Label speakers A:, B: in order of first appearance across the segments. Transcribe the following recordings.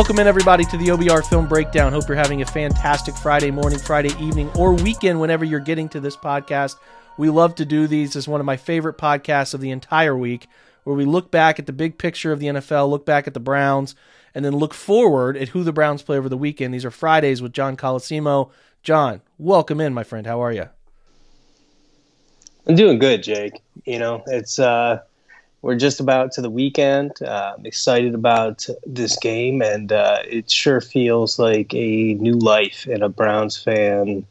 A: Welcome in, everybody, to the OBR Film Breakdown. Hope you're having a fantastic Friday morning, Friday evening, or weekend whenever you're getting to this podcast. We love to do these. It's one of my favorite podcasts of the entire week, where we look back at the big picture of the NFL, look back at the Browns, and then look forward at who the Browns play over the weekend. These are Fridays with John Colosimo. John, welcome in, my friend. How are you?
B: I'm doing good, Jake. You know, it's uh we're just about to the weekend. Uh, I'm excited about this game, and uh, it sure feels like a new life in a Browns fan,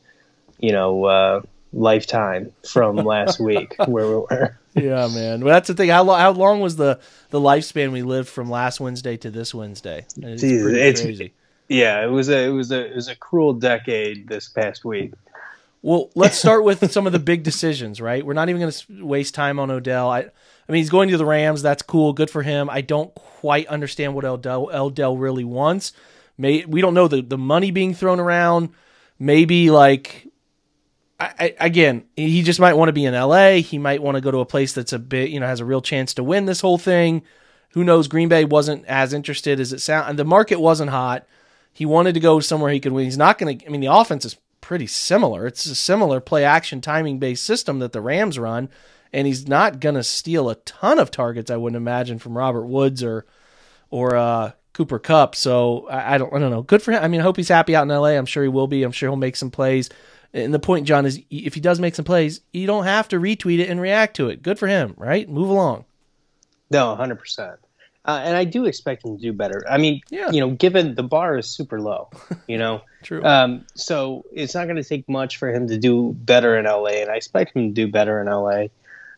B: you know, uh, lifetime from last week where we were.
A: Yeah, man. Well, that's the thing. How, lo- how long was the, the lifespan we lived from last Wednesday to this Wednesday? It's
B: Jeez,
A: pretty
B: it's-
A: crazy.
B: Yeah, it was a it was a it was a cruel decade this past week.
A: Well, let's start with some of the big decisions, right? We're not even going to waste time on Odell. I, I mean, he's going to the Rams. That's cool. Good for him. I don't quite understand what Odell, Odell really wants. May, we don't know the, the money being thrown around. Maybe like, I, I, again, he just might want to be in LA. He might want to go to a place that's a bit, you know, has a real chance to win this whole thing. Who knows? Green Bay wasn't as interested as it sound. And the market wasn't hot. He wanted to go somewhere he could win. He's not going to. I mean, the offense is pretty similar. It's a similar play action timing based system that the Rams run, and he's not going to steal a ton of targets. I wouldn't imagine from Robert Woods or or uh, Cooper Kupp. So I, I don't. I don't know. Good for him. I mean, I hope he's happy out in L.A. I'm sure he will be. I'm sure he'll make some plays. And the point, John, is if he does make some plays, you don't have to retweet it and react to it. Good for him, right? Move along.
B: No, hundred percent. Uh, and I do expect him to do better. I mean,
A: Yeah.
B: you know, given the bar is super low, you know,
A: True.
B: Um, so it's not going to take much for him to do better in LA, and I expect him to do better in LA.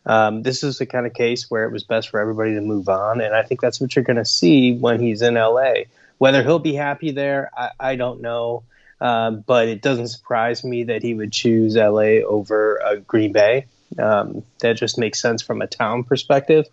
B: Um, this is the kind of case where it was best for everybody to move on, and I think that's what you're going to see when he's in LA. Whether he'll be happy there, I, I don't know, um, but it doesn't surprise me that he would choose LA over uh, Green Bay. Um, that just makes sense from a town perspective.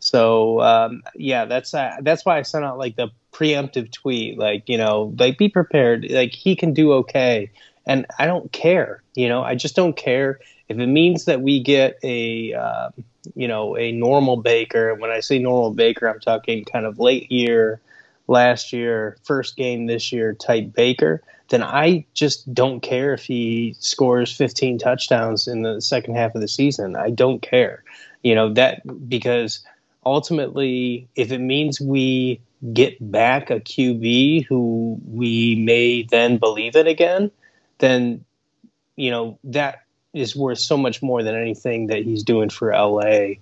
B: So um, yeah, that's uh, that's why I sent out like the preemptive tweet, like you know, like be prepared. Like he can do okay, and I don't care. You know, I just don't care if it means that we get a uh, you know a normal Baker. When I say normal Baker, I'm talking kind of late year, last year, first game this year type Baker. Then I just don't care if he scores 15 touchdowns in the second half of the season. I don't care. You know that because ultimately, if it means we get back a QB who we may then believe in again, then you know that is worth so much more than anything that he's doing for LA.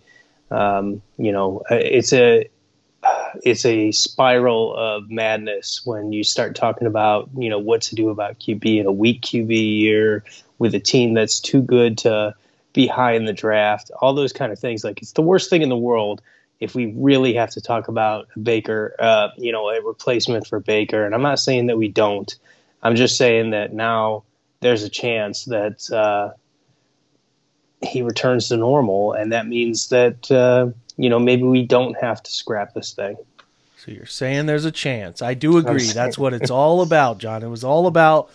B: Um, you know, it's a it's a spiral of madness when you start talking about you know what to do about QB in a weak QB year with a team that's too good to be high in the draft. All those kind of things. Like it's the worst thing in the world if we really have to talk about Baker, uh, you know, a replacement for Baker. And I'm not saying that we don't. I'm just saying that now there's a chance that uh, he returns to normal, and that means that uh, you know maybe we don't have to scrap this thing.
A: So you're saying there's a chance. I do agree. That's what it's all about, John. It was all about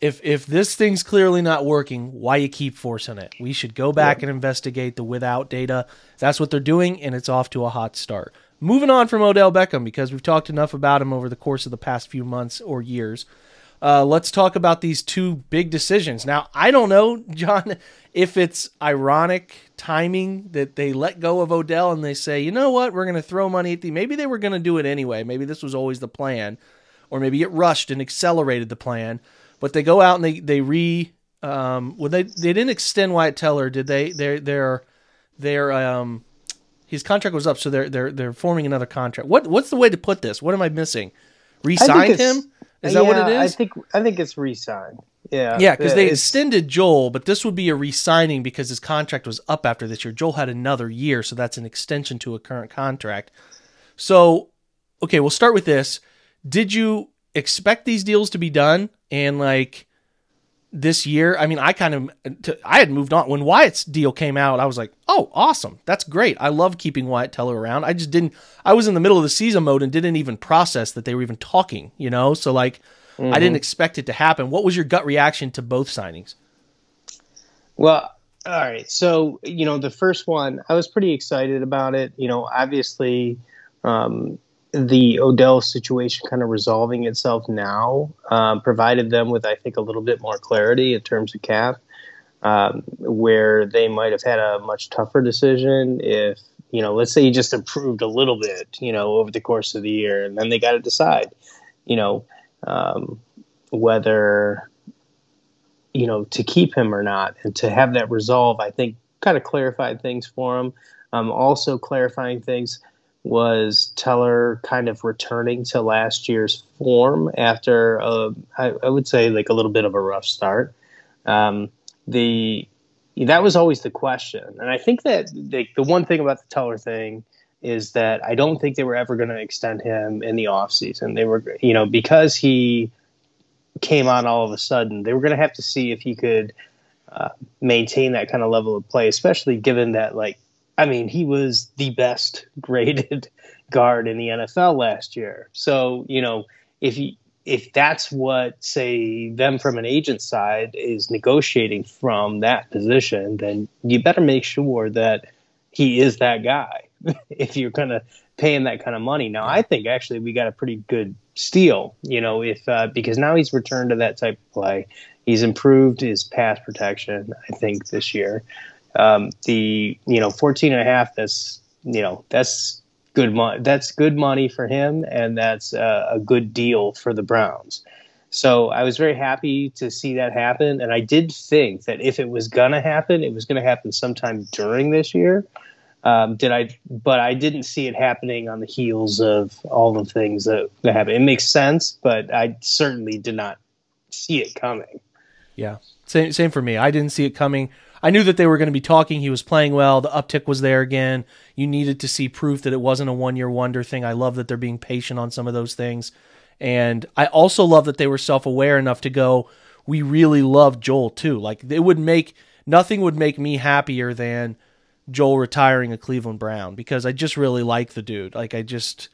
A: if if this thing's clearly not working, why you keep forcing it? We should go back and investigate the without data. That's what they're doing, and it's off to a hot start. Moving on from Odell Beckham because we've talked enough about him over the course of the past few months or years. Uh, let's talk about these two big decisions. Now, I don't know, John, if it's ironic timing that they let go of Odell and they say, you know what, we're going to throw money at the. Maybe they were going to do it anyway. Maybe this was always the plan, or maybe it rushed and accelerated the plan. But they go out and they they re. Um, well, they they didn't extend Wyatt Teller, did they? They're they're they're um, his contract was up, so they're they're they're forming another contract. What what's the way to put this? What am I missing? Re-signed him? Is uh, that what it is?
B: I think I think it's re-signed. Yeah,
A: Yeah, because they extended Joel, but this would be a re-signing because his contract was up after this year. Joel had another year, so that's an extension to a current contract. So, okay, we'll start with this. Did you expect these deals to be done? And like, this year, I mean, I kind of I had moved on when Wyatt's deal came out. I was like, "Oh, awesome. That's great. I love keeping Wyatt Teller around." I just didn't I was in the middle of the season mode and didn't even process that they were even talking, you know? So like mm-hmm. I didn't expect it to happen. What was your gut reaction to both signings?
B: Well, all right. So, you know, the first one, I was pretty excited about it. You know, obviously um, the Odell situation kind of resolving itself now um, provided them with, I think, a little bit more clarity in terms of cap, um, where they might have had a much tougher decision if, you know, let's say he just improved a little bit, you know, over the course of the year, and then they got to decide, you know, um, whether, you know, to keep him or not, and to have that resolve, I think, kind of clarified things for him. Um, also clarifying things was Teller kind of returning to last year's form after, uh, I, I, would say, like a little bit of a rough start. Um, the that was always the question, and I think that the, the one thing about the Teller thing is that I don't think they were ever going to extend him in the offseason. They were, you know, because he came on all of a sudden, they were going to have to see if he could uh, maintain that kind of level of play, especially given that like I mean, he was the best graded guard in the NFL last year. So, you know, if if that's what say them from an agent side is negotiating from that position, then you better make sure that he is that guy. if you're going to pay him that kind of money. Now, I think actually we got a pretty good steal, you know, if uh, because now he's returned to that type of play. He's improved his pass protection, I think, this year um, the you know 14 and a half that's you know that's good money that's good money for him and that's a, a good deal for the browns so i was very happy to see that happen and i did think that if it was gonna happen it was gonna happen sometime during this year um, did I? But I didn't see it happening on the heels of all the things that, that happened. It makes sense, but I certainly did not see it coming.
A: Yeah, same same for me. I didn't see it coming. I knew that they were going to be talking. He was playing well. The uptick was there again. You needed to see proof that it wasn't a one year wonder thing. I love that they're being patient on some of those things. And I also love that they were self aware enough to go, we really love Joel too. Like it would make nothing would make me happier than Joel retiring a Cleveland Brown because I just really like the dude. Like I just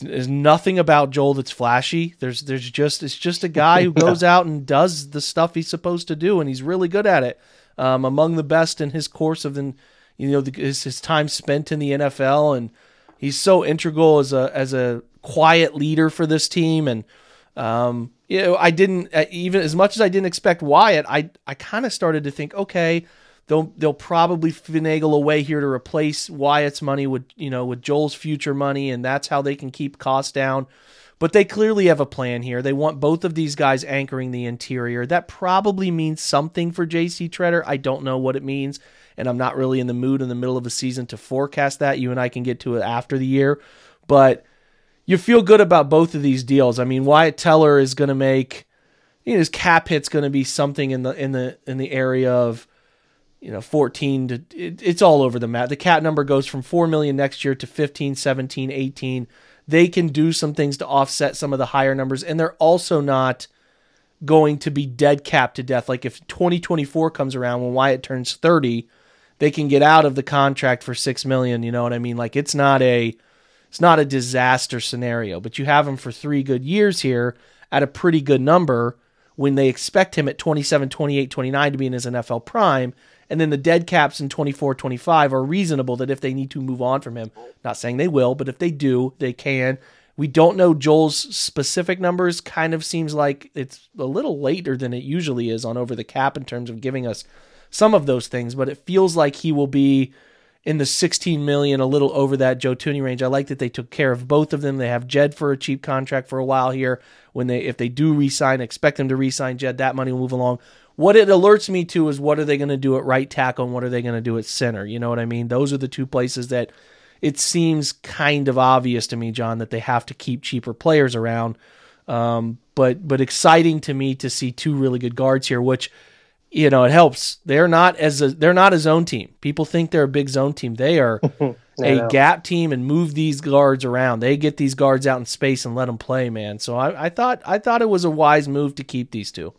A: there's nothing about Joel that's flashy. There's there's just it's just a guy who goes out and does the stuff he's supposed to do and he's really good at it um, among the best in his course of the, you know the, his, his time spent in the NFL, and he's so integral as a as a quiet leader for this team. And um, you know, I didn't uh, even as much as I didn't expect Wyatt. I I kind of started to think, okay, they'll they'll probably finagle a way here to replace Wyatt's money with you know with Joel's future money, and that's how they can keep costs down. But they clearly have a plan here. They want both of these guys anchoring the interior. That probably means something for JC Tretter. I don't know what it means, and I'm not really in the mood in the middle of a season to forecast that. You and I can get to it after the year. But you feel good about both of these deals. I mean, Wyatt Teller is going to make you know, his cap hit's going to be something in the in the in the area of you know 14 to it, it's all over the map. The cap number goes from 4 million next year to 15, 17, 18 they can do some things to offset some of the higher numbers, and they're also not going to be dead capped to death. Like if 2024 comes around when Wyatt turns 30, they can get out of the contract for six million. You know what I mean? Like it's not a it's not a disaster scenario, but you have him for three good years here at a pretty good number when they expect him at 27, 28, 29 to be in his NFL prime. And then the dead caps in 24, 25 are reasonable that if they need to move on from him, not saying they will, but if they do, they can. We don't know Joel's specific numbers. Kind of seems like it's a little later than it usually is on over the cap in terms of giving us some of those things, but it feels like he will be in the 16 million, a little over that Joe Thuney range. I like that they took care of both of them. They have Jed for a cheap contract for a while here. When they if they do resign, expect them to resign Jed. That money will move along. What it alerts me to is what are they going to do at right tackle and what are they going to do at center? You know what I mean? Those are the two places that it seems kind of obvious to me, John, that they have to keep cheaper players around. Um, but but exciting to me to see two really good guards here, which you know it helps. They're not as a, they're not a zone team. People think they're a big zone team. They are a gap team and move these guards around. They get these guards out in space and let them play, man. So I, I thought I thought it was a wise move to keep these two.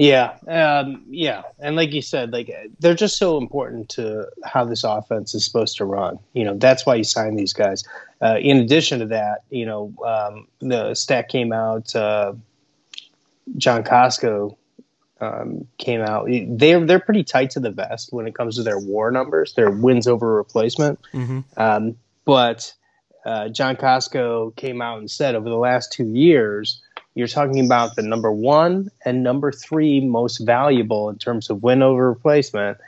B: Yeah, um, yeah, and like you said, like they're just so important to how this offense is supposed to run. You know, that's why you sign these guys. Uh, in addition to that, you know, um, the stat came out. Uh, John Costco um, came out. They're they're pretty tight to the vest when it comes to their WAR numbers, their wins over replacement.
A: Mm-hmm.
B: Um, but uh, John Costco came out and said over the last two years you're talking about the number one and number three most valuable in terms of win over replacement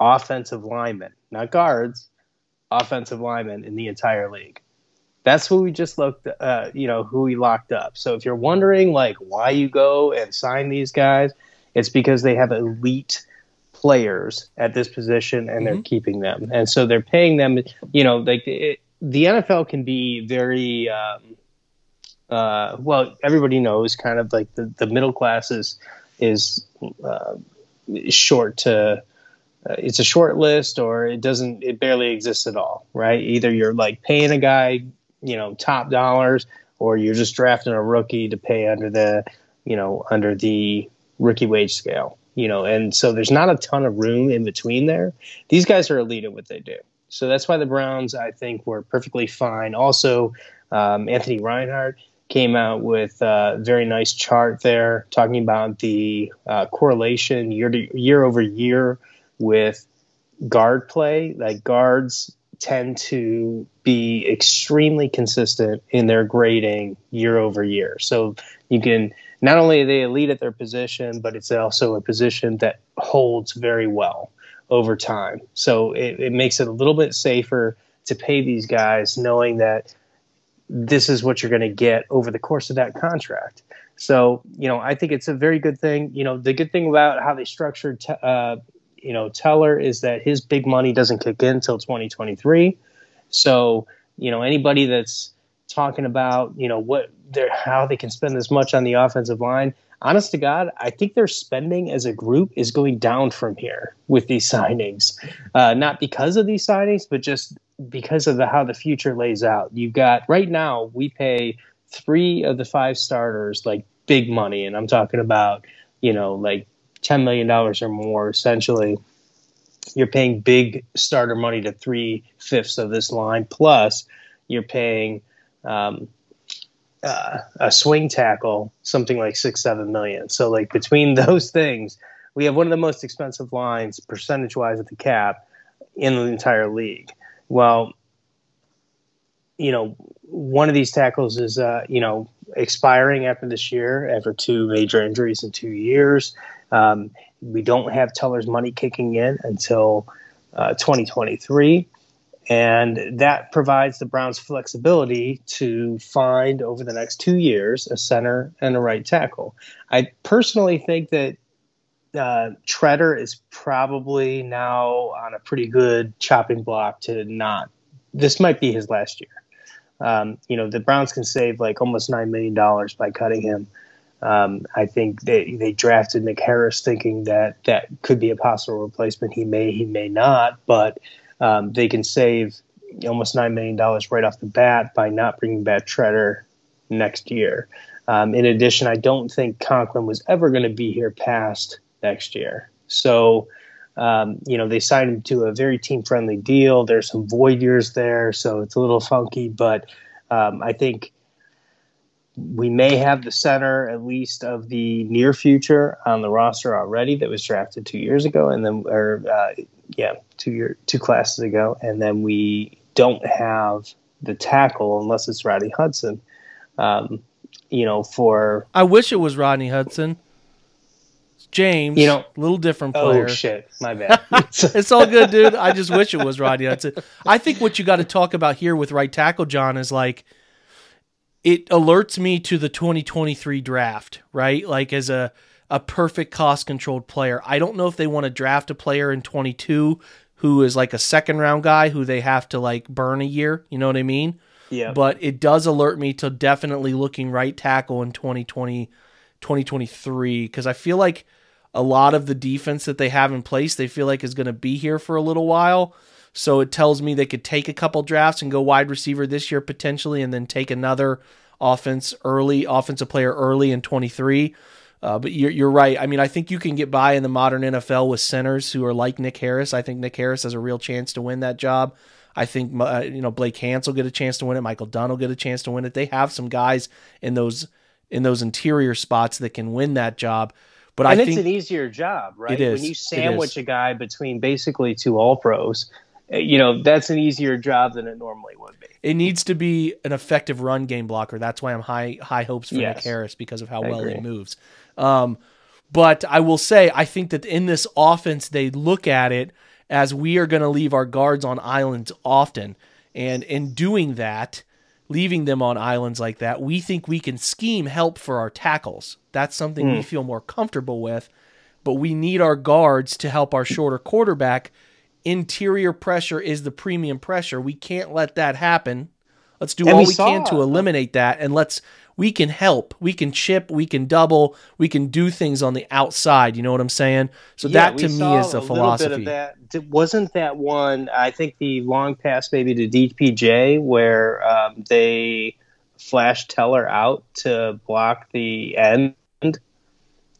B: offensive linemen, not guards, offensive linemen in the entire league. That's who we just looked, uh, you know, who we locked up. So if you're wondering like why you go and sign these guys, it's because they have elite players at this position and mm-hmm. they're keeping them, and so they're paying them. You know, like the NFL can be very. Um, uh, well, everybody knows kind of like the, the middle class is is uh, short to uh, it's a short list or it doesn't it barely exists at all, right? Either you're like paying a guy you know top dollars or you're just drafting a rookie to pay under the you know under the rookie wage scale, you know, and so there's not a ton of room in between there. These guys are elite at what they do. So that's why the Browns, I think, were perfectly fine. Also, um, Anthony Reinhard, came out with a very nice chart there talking about the uh, correlation year to year over year with guard play. Like guards tend to be extremely consistent in their grading year over year. So you can not only are they elite at their position, but it's also a position that holds very well over time. So it, it makes it a little bit safer to pay these guys knowing that this is what you're going to get over the course of that contract. So, you know, I think it's a very good thing. You know, the good thing about how they structured, te- uh, you know, Teller is that his big money doesn't kick in until 2023. So, you know, anybody that's talking about, you know, what they're, how they can spend this much on the offensive line, honest to God, I think their spending as a group is going down from here with these signings. Uh, not because of these signings, but just because of the, how the future lays out. You've got right now we pay three of the five starters like big money, and I'm talking about you know like ten million dollars or more. Essentially, you're paying big starter money to three fifths of this line, plus you're paying. Um, uh, a swing tackle something like six seven million so like between those things we have one of the most expensive lines percentage wise at the cap in the entire league well, you know, one of these tackles is, uh, you know, expiring after this year after two major injuries in two years. Um, we don't have Teller's money kicking in until uh, 2023. And that provides the Browns flexibility to find over the next two years a center and a right tackle. I personally think that uh, Tretter is probably now on a pretty good chopping block to not. This might be his last year. Um, you know, the Browns can save like almost nine million dollars by cutting him. Um, I think they they drafted Nick Harris thinking that that could be a possible replacement. He may, he may not, but um, they can save almost nine million dollars right off the bat by not bringing back Tretter next year. Um, in addition, I don't think Conklin was ever going to be here past next year. So, um, you know, they signed him to a very team friendly deal. There's some void years there, so it's a little funky, but um, I think we may have the center at least of the near future on the roster already that was drafted two years ago, and then or uh, yeah, two year two classes ago, and then we don't have the tackle unless it's Rodney Hudson. Um, you know, for
A: I wish it was Rodney Hudson. James,
B: you know,
A: little different oh, player.
B: Oh shit, my bad.
A: it's all good, dude. I just wish it was Rodney Hudson. I think what you got to talk about here with right tackle John is like it alerts me to the 2023 draft, right? Like as a a perfect cost controlled player. I don't know if they want to draft a player in 22 who is like a second round guy who they have to like burn a year. You know what I mean?
B: Yeah.
A: But it does alert me to definitely looking right tackle in 2020, 2023 because I feel like a lot of the defense that they have in place they feel like is going to be here for a little while. So it tells me they could take a couple drafts and go wide receiver this year potentially, and then take another offense early, offensive player early in 23. Uh, but you're, you're right. I mean, I think you can get by in the modern NFL with centers who are like Nick Harris. I think Nick Harris has a real chance to win that job. I think uh, you know Blake Hance will get a chance to win it. Michael Dunn will get a chance to win it. They have some guys in those in those interior spots that can win that job.
B: And
A: I
B: it's
A: think
B: an easier job, right?
A: It is.
B: When you sandwich a guy between basically two All Pros, uh, you know that's an easier job than it normally would be.
A: it needs to be an effective run game blocker. That's why I'm high high hopes for Nick Harris because of how
B: I
A: well
B: agree.
A: he moves. Um, but I will say I think that in this offense they look at it as we are going to leave our guards on islands often, and in doing that, leaving them on islands like that, we think we can scheme help for our tackles. That's something
B: Hmm.
A: we feel more comfortable with. But we need our guards to help our shorter quarterback. Interior pressure is the premium pressure. We can't let that happen. Let's do
B: And
A: all
B: we
A: we, can to eliminate that, and let's we can help. We can chip. We can double. We can do things on the outside. You know what I'm saying? So
B: Yeah,
A: that to me is
B: a
A: a philosophy.
B: that. Wasn't that one? I think the long pass maybe to DPJ where um, they flash Teller out to block the end.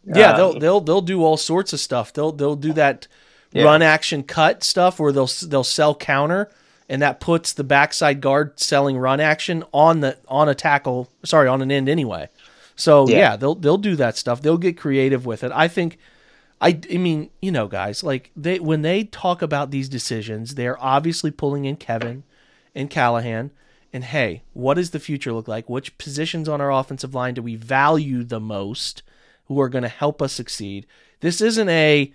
A: Yeah,
B: Um,
A: they'll they'll they'll do all sorts of stuff. They'll they'll do that
B: Yeah.
A: run action cut stuff where they'll they'll sell counter and that puts the backside guard selling run action on the on a tackle, sorry, on an end anyway. So yeah,
B: Yeah.
A: they'll they'll do that stuff. They'll get creative with it. I think I I mean, you know, guys, like they when they talk about these decisions, they're obviously pulling in Kevin and Callahan. And hey, what does the future look like? Which positions on our offensive line do we value the most who are going to help us succeed? This isn't a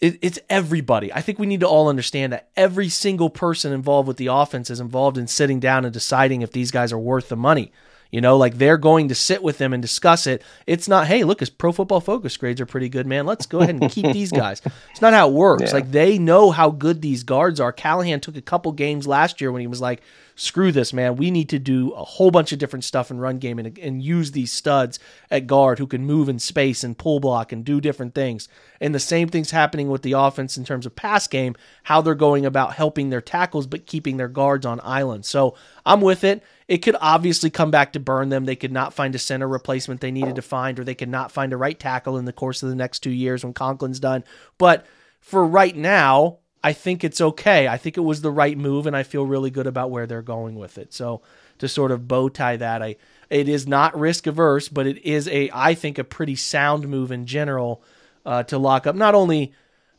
A: it, it's everybody. I think we need to all understand that every single person involved with the offense is involved in sitting down and deciding if these guys are worth the money. You know, like they're going to sit with them and discuss it. It's not, hey, look, his pro football focus grades are pretty good, man. Let's go ahead and keep these guys. It's not how it works.
B: Yeah.
A: Like they know how good these guards are. Callahan took a couple games last year when he was like, screw this, man. We need to do a whole bunch of different stuff in run game and, and use these studs at guard who can move in space and pull block and do different things. And the same thing's happening with the offense in terms of pass game, how they're going about helping their tackles but keeping their guards on islands. So I'm with it. It could obviously come back to burn them. They could not find a center replacement they needed to find, or they could not find a right tackle in the course of the next two years when Conklin's done. But for right now, I think it's okay. I think it was the right move, and I feel really good about where they're going with it. So to sort of bow tie that, I it is not risk averse, but it is a I think a pretty sound move in general uh, to lock up not only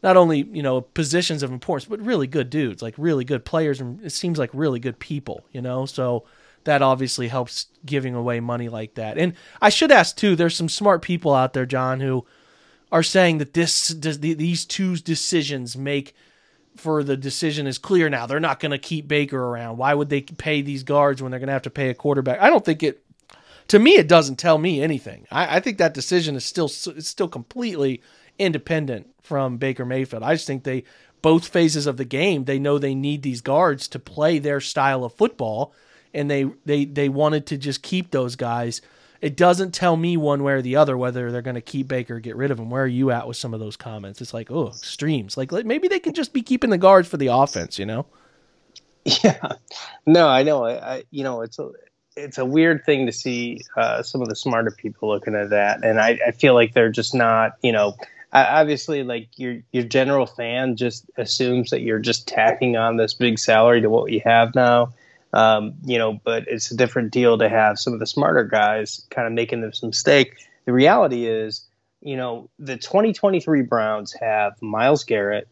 A: not only you know positions of importance, but really good dudes, like really good players, and it seems like really good people. You know, so that obviously helps giving away money like that. And I should ask too. There's some smart people out there, John, who are saying that this does these two decisions make for the decision is clear now. They're not going to keep Baker around. Why would they pay these guards when they're going to have to pay a quarterback? I don't think it. To me, it doesn't tell me anything. I, I think that decision is still it's still completely independent from Baker Mayfield. I just think they both phases of the game they know they need these guards to play their style of football, and they they they wanted to just keep those guys. It doesn't tell me one way or the other whether they're going to keep Baker or get rid of him. Where are you at with some of those comments? It's like, oh, extremes. Like maybe they can just be keeping the guards for the offense, you know?
B: Yeah, no, I know. I, I you know, it's a it's a weird thing to see uh, some of the smarter people looking at that, and I, I feel like they're just not. You know, I, obviously, like your your general fan just assumes that you're just tacking on this big salary to what you have now. Um, you know, but it's a different deal to have some of the smarter guys kind of making this mistake. The reality is, you know, the 2023 Browns have Myles Garrett,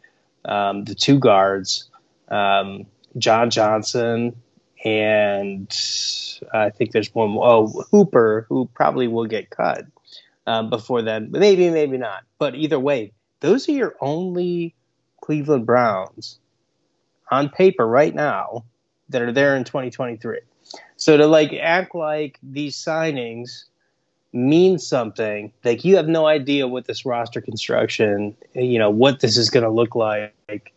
B: um, the two guards. Um, John Johnson, and I think there's one oh, Hooper, who probably will get cut um, before then. Maybe, maybe not. But either way, those are your only Cleveland Browns on paper right now that are there in 2023. So to like act like these signings mean something, like you have no idea what this roster construction, you know, what this is going to look like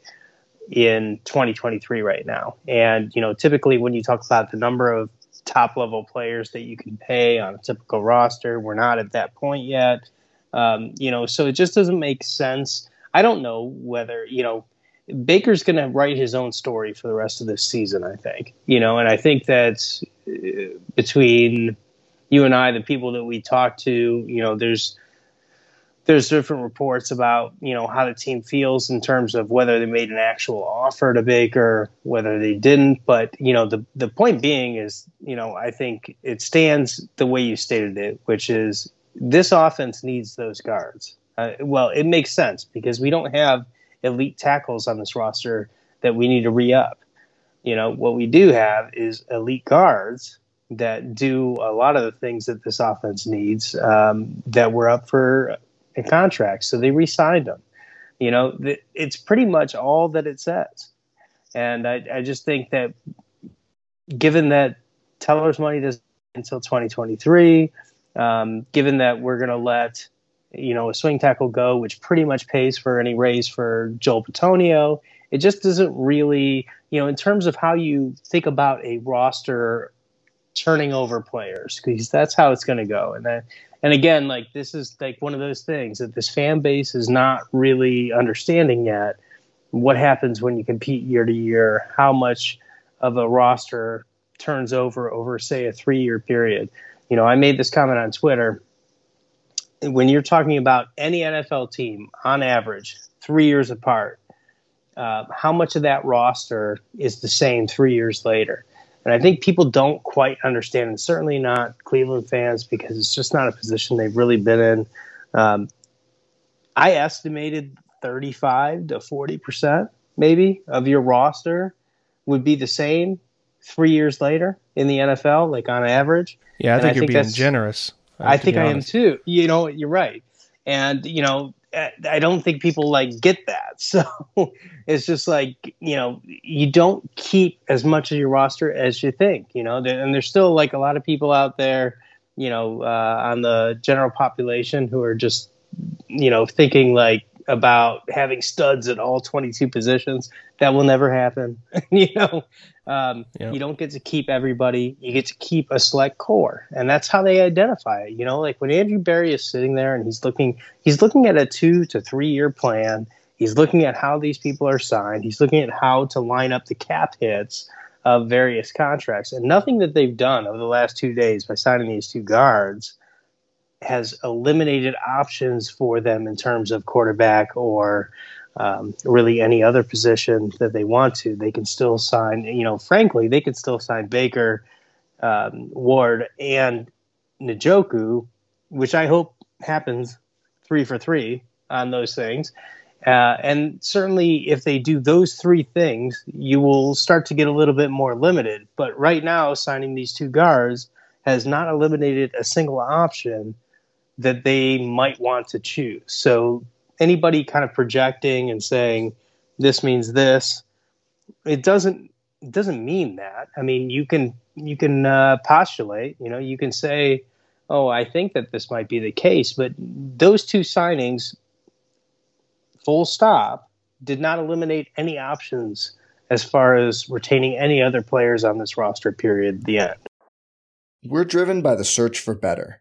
B: in 2023 right now. And, you know, typically when you talk about the number of top level players that you can pay on a typical roster, we're not at that point yet. Um, you know, so it just doesn't make sense. I don't know whether, you know, Baker's going to write his own story for the rest of this season, I think. You know, and I think that uh, between you and I, the people that we talk to, you know, there's there's different reports about you know how the team feels in terms of whether they made an actual offer to Baker, whether they didn't. But you know the the point being is you know I think it stands the way you stated it, which is this offense needs those guards. Uh, well, it makes sense because we don't have elite tackles on this roster that we need to re up. You know what we do have is elite guards that do a lot of the things that this offense needs um, that were up for a contract. So they re-signed them. You know, th- it's pretty much all that it says. And I, I just think that given that Teller's money doesn't until 2023, um, given that we're going to let you know a swing tackle go, which pretty much pays for any raise for Joel Bitonio, it just doesn't really, you know, in terms of how you think about a roster turning over players because that's how it's going to go. And then, and again, like this is like one of those things that this fan base is not really understanding yet. What happens when you compete year to year? How much of a roster turns over over say a three year period? You know, I made this comment on Twitter. When you're talking about any NFL team on average, three years apart, uh, how much of that roster is the same three years later? And I think people don't quite understand, and certainly not Cleveland fans, because it's just not a position they've really been in. Um, I estimated 35 to 40 percent, maybe, of your roster would be the same three years later in the NFL, like on average.
A: Yeah, I think I you're think being generous.
B: I think I am too. You know, you're right. And you know, I don't think people like get that. So it's just like you know you don't keep as much of your roster as you think. You know, and there's still like a lot of people out there, you know, uh, on the general population who are just you know thinking like about having studs at all 22 positions. That will never happen. you know, um, yep. you don't get to keep everybody. You get to keep a select core, and that's how they identify it. You know, like when Andrew Berry is sitting there and he's looking, he's looking at a two to three year plan. He's looking at how these people are signed. He's looking at how to line up the cap hits of various contracts, and nothing that they've done over the last two days by signing these two guards has eliminated options for them in terms of quarterback or um, really any other position that they want to. They can still sign, you know, frankly, they can still sign Baker, um, Ward, and Njoku, which I hope happens three for three on those things. Uh, and certainly, if they do those three things, you will start to get a little bit more limited. But right now, signing these two guards has not eliminated a single option that they might want to choose. So anybody kind of projecting and saying this means this, it doesn't it doesn't mean that. I mean, you can you can uh, postulate. You know, you can say, "Oh, I think that this might be the case," but those two signings, full stop, did not eliminate any options as far as retaining any other players on this roster. Period. The end.
C: We're driven by the search for better.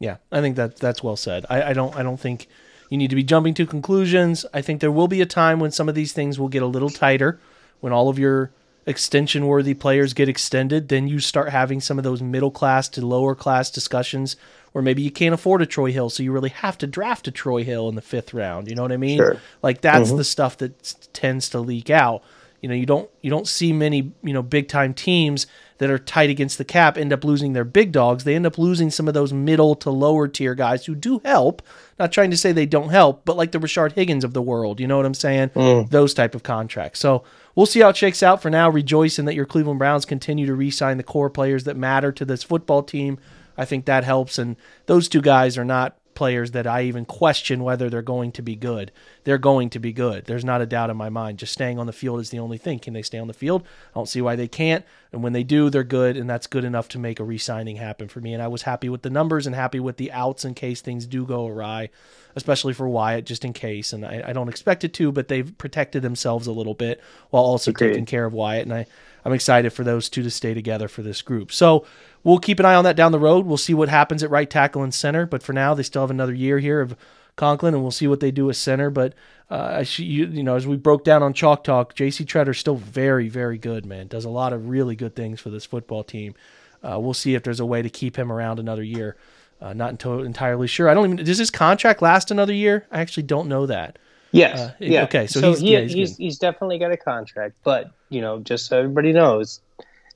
A: Yeah, I think that that's well said. I, I don't I don't think you need to be jumping to conclusions. I think there will be a time when some of these things will get a little tighter, when all of your extension worthy players get extended. Then you start having some of those middle class to lower class discussions where maybe you can't afford a Troy Hill, so you really have to draft a Troy Hill in the fifth round. You know what I mean?
B: Sure.
A: Like that's mm-hmm. the stuff that tends to leak out. You know, you don't you don't see many you know big time teams that are tight against the cap end up losing their big dogs. They end up losing some of those middle to lower tier guys who do help. Not trying to say they don't help, but like the Rashard Higgins of the world, you know what I'm saying? Mm. Those type of contracts. So we'll see how it shakes out. For now, rejoicing that your Cleveland Browns continue to re-sign the core players that matter to this football team. I think that helps. And those two guys are not players that I even question whether they're going to be good. They're going to be good. There's not a doubt in my mind. Just staying on the field is the only thing. Can they stay on the field? I don't see why they can't. And when they do, they're good, and that's good enough to make a re-signing happen for me. And I was happy with the numbers and happy with the outs in case things do go awry, especially for Wyatt, just in case. And I, I don't expect it to, but they've protected themselves a little bit while also taking care of Wyatt. And I, I'm excited for those two to stay together for this group. So we'll keep an eye on that down the road. We'll see what happens at right tackle and center. But for now, they still have another year here of Conklin, and we'll see what they do with center. But uh, you, you know, as we broke down on Chalk Talk, J.C. Tretter's still very, very good. Man, does a lot of really good things for this football team. Uh, we'll see if there's a way to keep him around another year. Uh, not until entirely sure. I don't even. Does his contract last another year? I actually don't know that.
B: Yes.
A: Uh,
B: yeah.
A: okay, so
B: So,
A: he's-
B: he,
A: yeah, he's
B: he's, he's definitely got a contract, but you know, just so everybody knows,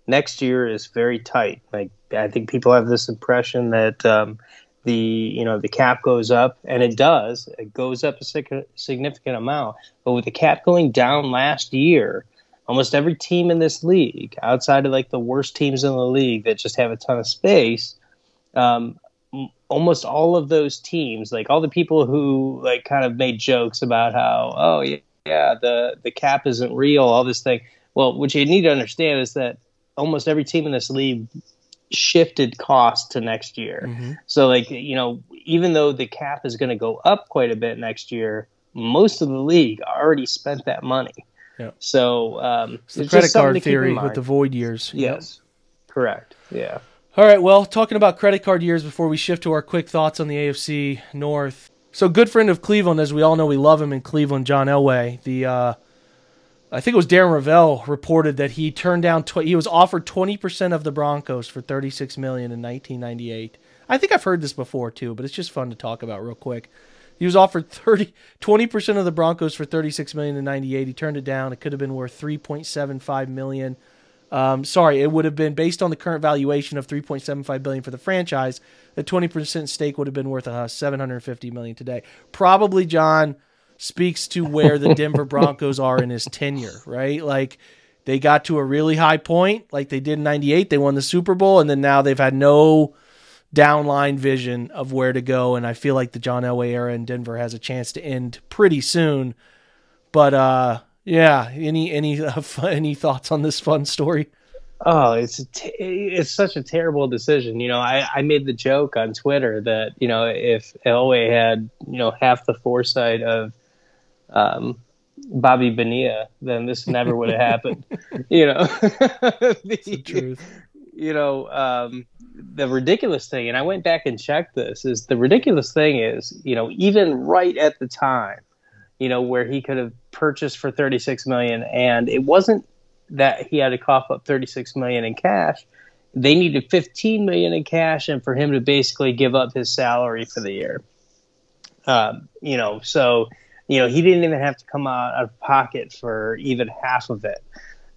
B: next year is very tight. Like I think people have this impression that um, the you know the cap goes up, and it does. It goes up a sig- significant amount, but with the cap going down last year. Almost every team in this league, outside of like the worst teams in the league that just have a ton of space, um, almost all of those teams, like all the people who like kind of made jokes about how, oh yeah, yeah, the the cap isn't real, all this thing. Well, what you need to understand is that almost every team in this league shifted cost to next year. So like you know, even though the cap is going to go up quite a bit next year, most of the league already spent that money.
A: Yeah.
B: So um,
A: It's the credit
B: just
A: card
B: to keep in
A: theory with the void years. Yep.
B: Yes, correct. Yeah.
A: All right, well, talking about credit card years before we shift to our quick thoughts on the AFC North. So, good friend of Cleveland, as we all know, we love him in Cleveland, John Elway. The uh, I think it was Darren Rovell reported that he turned down. Tw- he was offered twenty percent of the Broncos for thirty six million in nineteen ninety eight. I think I've heard this before too, but it's just fun to talk about real quick. He was offered 30, 20% of the Broncos for 36 million in 98. He turned it down. It could have been worth 3.75 million. Um, sorry, it would have been based on the current valuation of 3.75 billion for the franchise. The 20% stake would have been worth uh, 750 million today. Probably John speaks to where the Denver Broncos are in his tenure, right? Like they got to a really high point, like they did in 98. They won the Super Bowl and then now they've had no downline vision of where to go and I feel like the John Elway era in Denver has a chance to end pretty soon. But uh yeah, any any uh, any thoughts on this fun story?
B: Oh, it's t- it's such a terrible decision. You know, I, I made the joke on Twitter that you know if Elway had you know half the foresight of um, Bobby Bonilla, then this never would have happened. You know, the,
A: Truth.
B: you know um, the ridiculous thing, and I went back and checked this. Is the ridiculous thing is you know even right at the time, you know where he could have purchased for thirty six million, and it wasn't that he had to cough up 36 million in cash they needed 15 million in cash and for him to basically give up his salary for the year um, you know so you know he didn't even have to come out of pocket for even half of it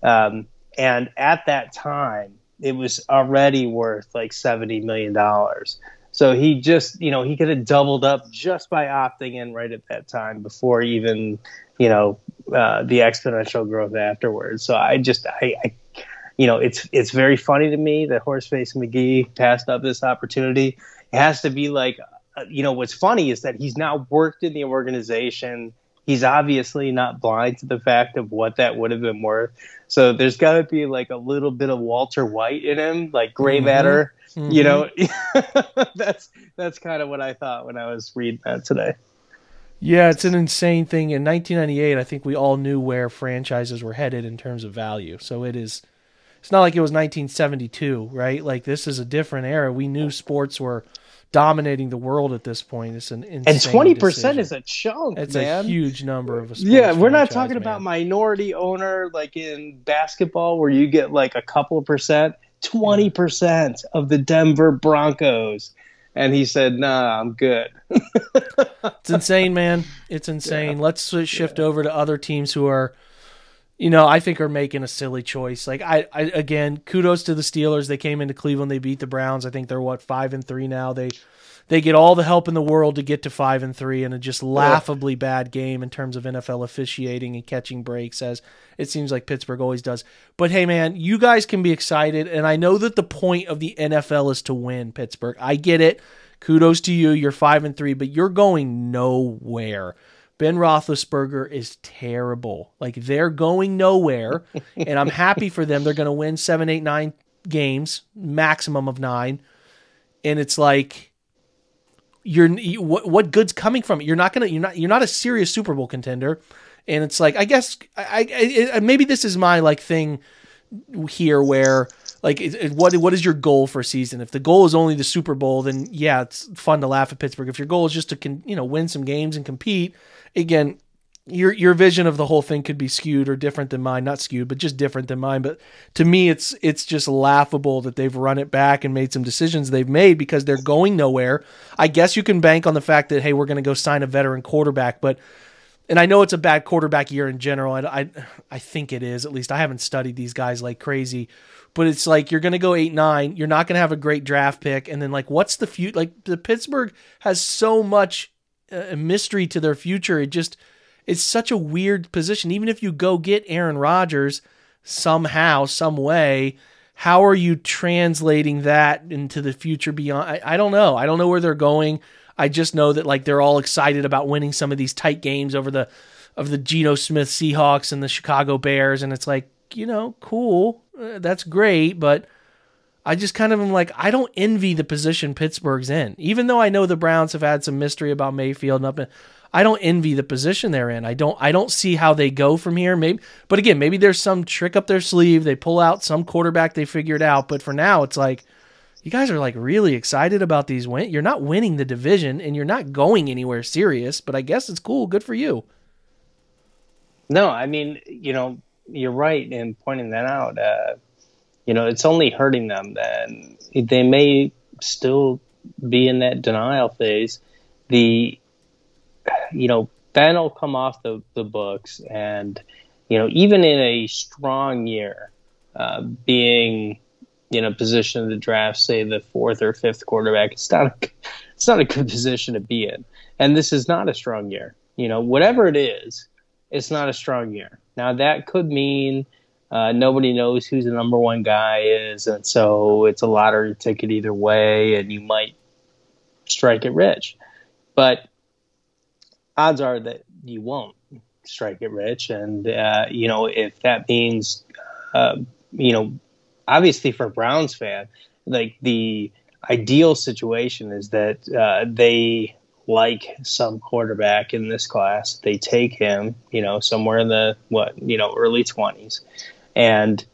B: um, and at that time it was already worth like 70 million dollars so he just you know he could have doubled up just by opting in right at that time before even you know uh, the exponential growth afterwards. So I just I, I you know it's it's very funny to me that Horseface McGee passed up this opportunity. It has to be like Uh, you know what's funny is that he's now worked in the organization. He's obviously not blind to the fact of what that would have been worth. So there's got to be like a little bit of Walter White in him, like gray matter. Mm-hmm. Mm-hmm. You know, that's that's kind of what I thought when I was reading that today.
A: Yeah, it's an insane thing. In 1998, I think we all knew where franchises were headed in terms of value. So it is. It's not like it was 1972, right? Like this is a different era. We knew sports were dominating the world at this point. It's an insane
B: and twenty percent is a chunk.
A: It's
B: man.
A: a huge number of a
B: Yeah, we're not talking
A: man.
B: about minority owner like in basketball where you get like a couple of percent, twenty percent of the Denver Broncos. And he said, "Nah, I'm good."
A: It's insane, man. It's insane. Let's uh, shift over to other teams who are, you know, I think are making a silly choice. Like I, I again, kudos to the Steelers. They came into Cleveland, they beat the Browns. I think they're what five and three now. They they get all the help in the world to get to five and three in a just laughably bad game in terms of NFL officiating and catching breaks, as it seems like Pittsburgh always does. But hey, man, you guys can be excited, and I know that the point of the NFL is to win. Pittsburgh, I get it. Kudos to you. You're five and three, but you're going nowhere. Ben Roethlisberger is terrible. Like they're going nowhere, and I'm happy for them. They're going to win seven, eight, nine games, maximum of nine, and it's like you're you, what what good's coming from it? You're not gonna you're not you're not a serious Super Bowl contender, and it's like I guess I, I, I maybe this is my like thing here where like it, it- what what is your goal for a season? If the goal is only the Super Bowl, then yeah, it's fun to laugh at Pittsburgh. If your goal is just to con, you know win some games and compete, again, your your vision of the whole thing could be skewed or different than mine. Not skewed, but just different than mine. But to me, it's it's just laughable that they've run it back and made some decisions they've made because they're going nowhere. I guess you can bank on the fact that hey, we're going to go sign a veteran quarterback, but and I know it's a bad quarterback year in general. I, I, I think it is. At least I haven't studied these guys like crazy, but it's like you're going to go eight nine. You're not going to have a great draft pick, and then like what's the future? Like the Pittsburgh has so much uh, mystery to their future. It just it's such a weird position. Even if you go get Aaron Rodgers somehow, some way. How are you translating that into the future beyond? I, I don't know. I don't know where they're going. I just know that like they're all excited about winning some of these tight games over the of the Geno Smith Seahawks and the Chicago Bears, and it's like you know, cool, uh, that's great, but I just kind of am like I don't envy the position Pittsburgh's in, even though I know the Browns have had some mystery about Mayfield and up. In, I don't envy the position they're in. I don't. I don't see how they go from here. Maybe, but again, maybe there's some trick up their sleeve. They pull out some quarterback they figured out. But for now, it's like you guys are like really excited about these. You're not winning the division and you're not going anywhere serious, but I guess it's cool. Good for you.
B: No, I mean, you know, you're right in pointing that out. Uh, you know, it's only hurting them. Then they may still be in that denial phase. The, you know, Ben will come off the, the books, and you know, even in a strong year, uh, being in a position to draft, say the fourth or fifth quarterback, it's not a, it's not a good position to be in. And this is not a strong year. You know, whatever it is, it's not a strong year. Now that could mean uh, nobody knows who the number one guy is, and so it's a lottery ticket either way, and you might strike it rich. But odds are that you won't strike it rich, and uh, you know if that means, uh, you know, obviously for Browns fan, like the ideal situation is that uh, they like some quarterback in this class. They take him, you know, somewhere in the what, you know, early twenties, and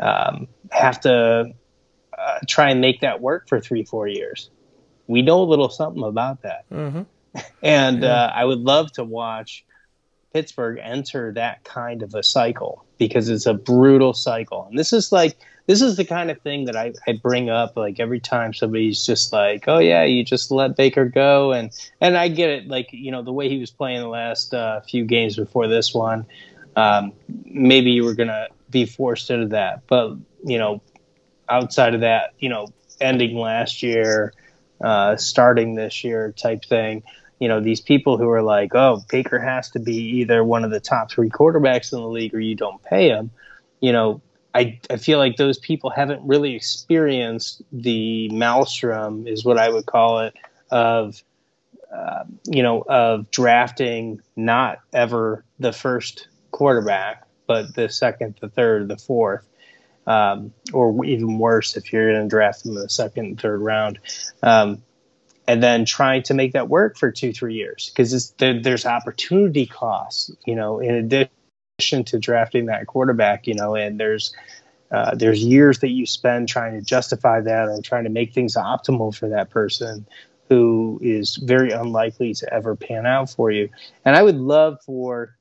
B: um, have to uh, try and make that work for three, four years. We know a little something about that,
A: Mm-hmm.
B: and uh, I would love to watch Pittsburgh enter that kind of a cycle because it's a brutal cycle, and this is like this is the kind of thing that I, I bring up like every time somebody's just like, oh yeah, you just let Baker go, and and I get it, like you know the way he was playing the last uh, few games before this one, um, maybe you were gonna be forced into that, but you know, outside of that, you know, ending last year, uh, starting this year type thing. You know, these people who are like, oh, Baker has to be either one of the top three quarterbacks in the league or you don't pay him. You know, I, I feel like those people haven't really experienced the maelstrom, is what I would call it, of uh, you know of drafting not ever the first quarterback, but the second, the third, the fourth, um, or even worse if you're going to draft them in the second and third round. Um, and then trying to make that work for two, three years because there, there's opportunity costs, you know, in addition to drafting that quarterback, you know, and there's uh, there's years that you spend trying to justify that or trying to make things optimal for that person. who is very unlikely to ever pan out for you. And I would love for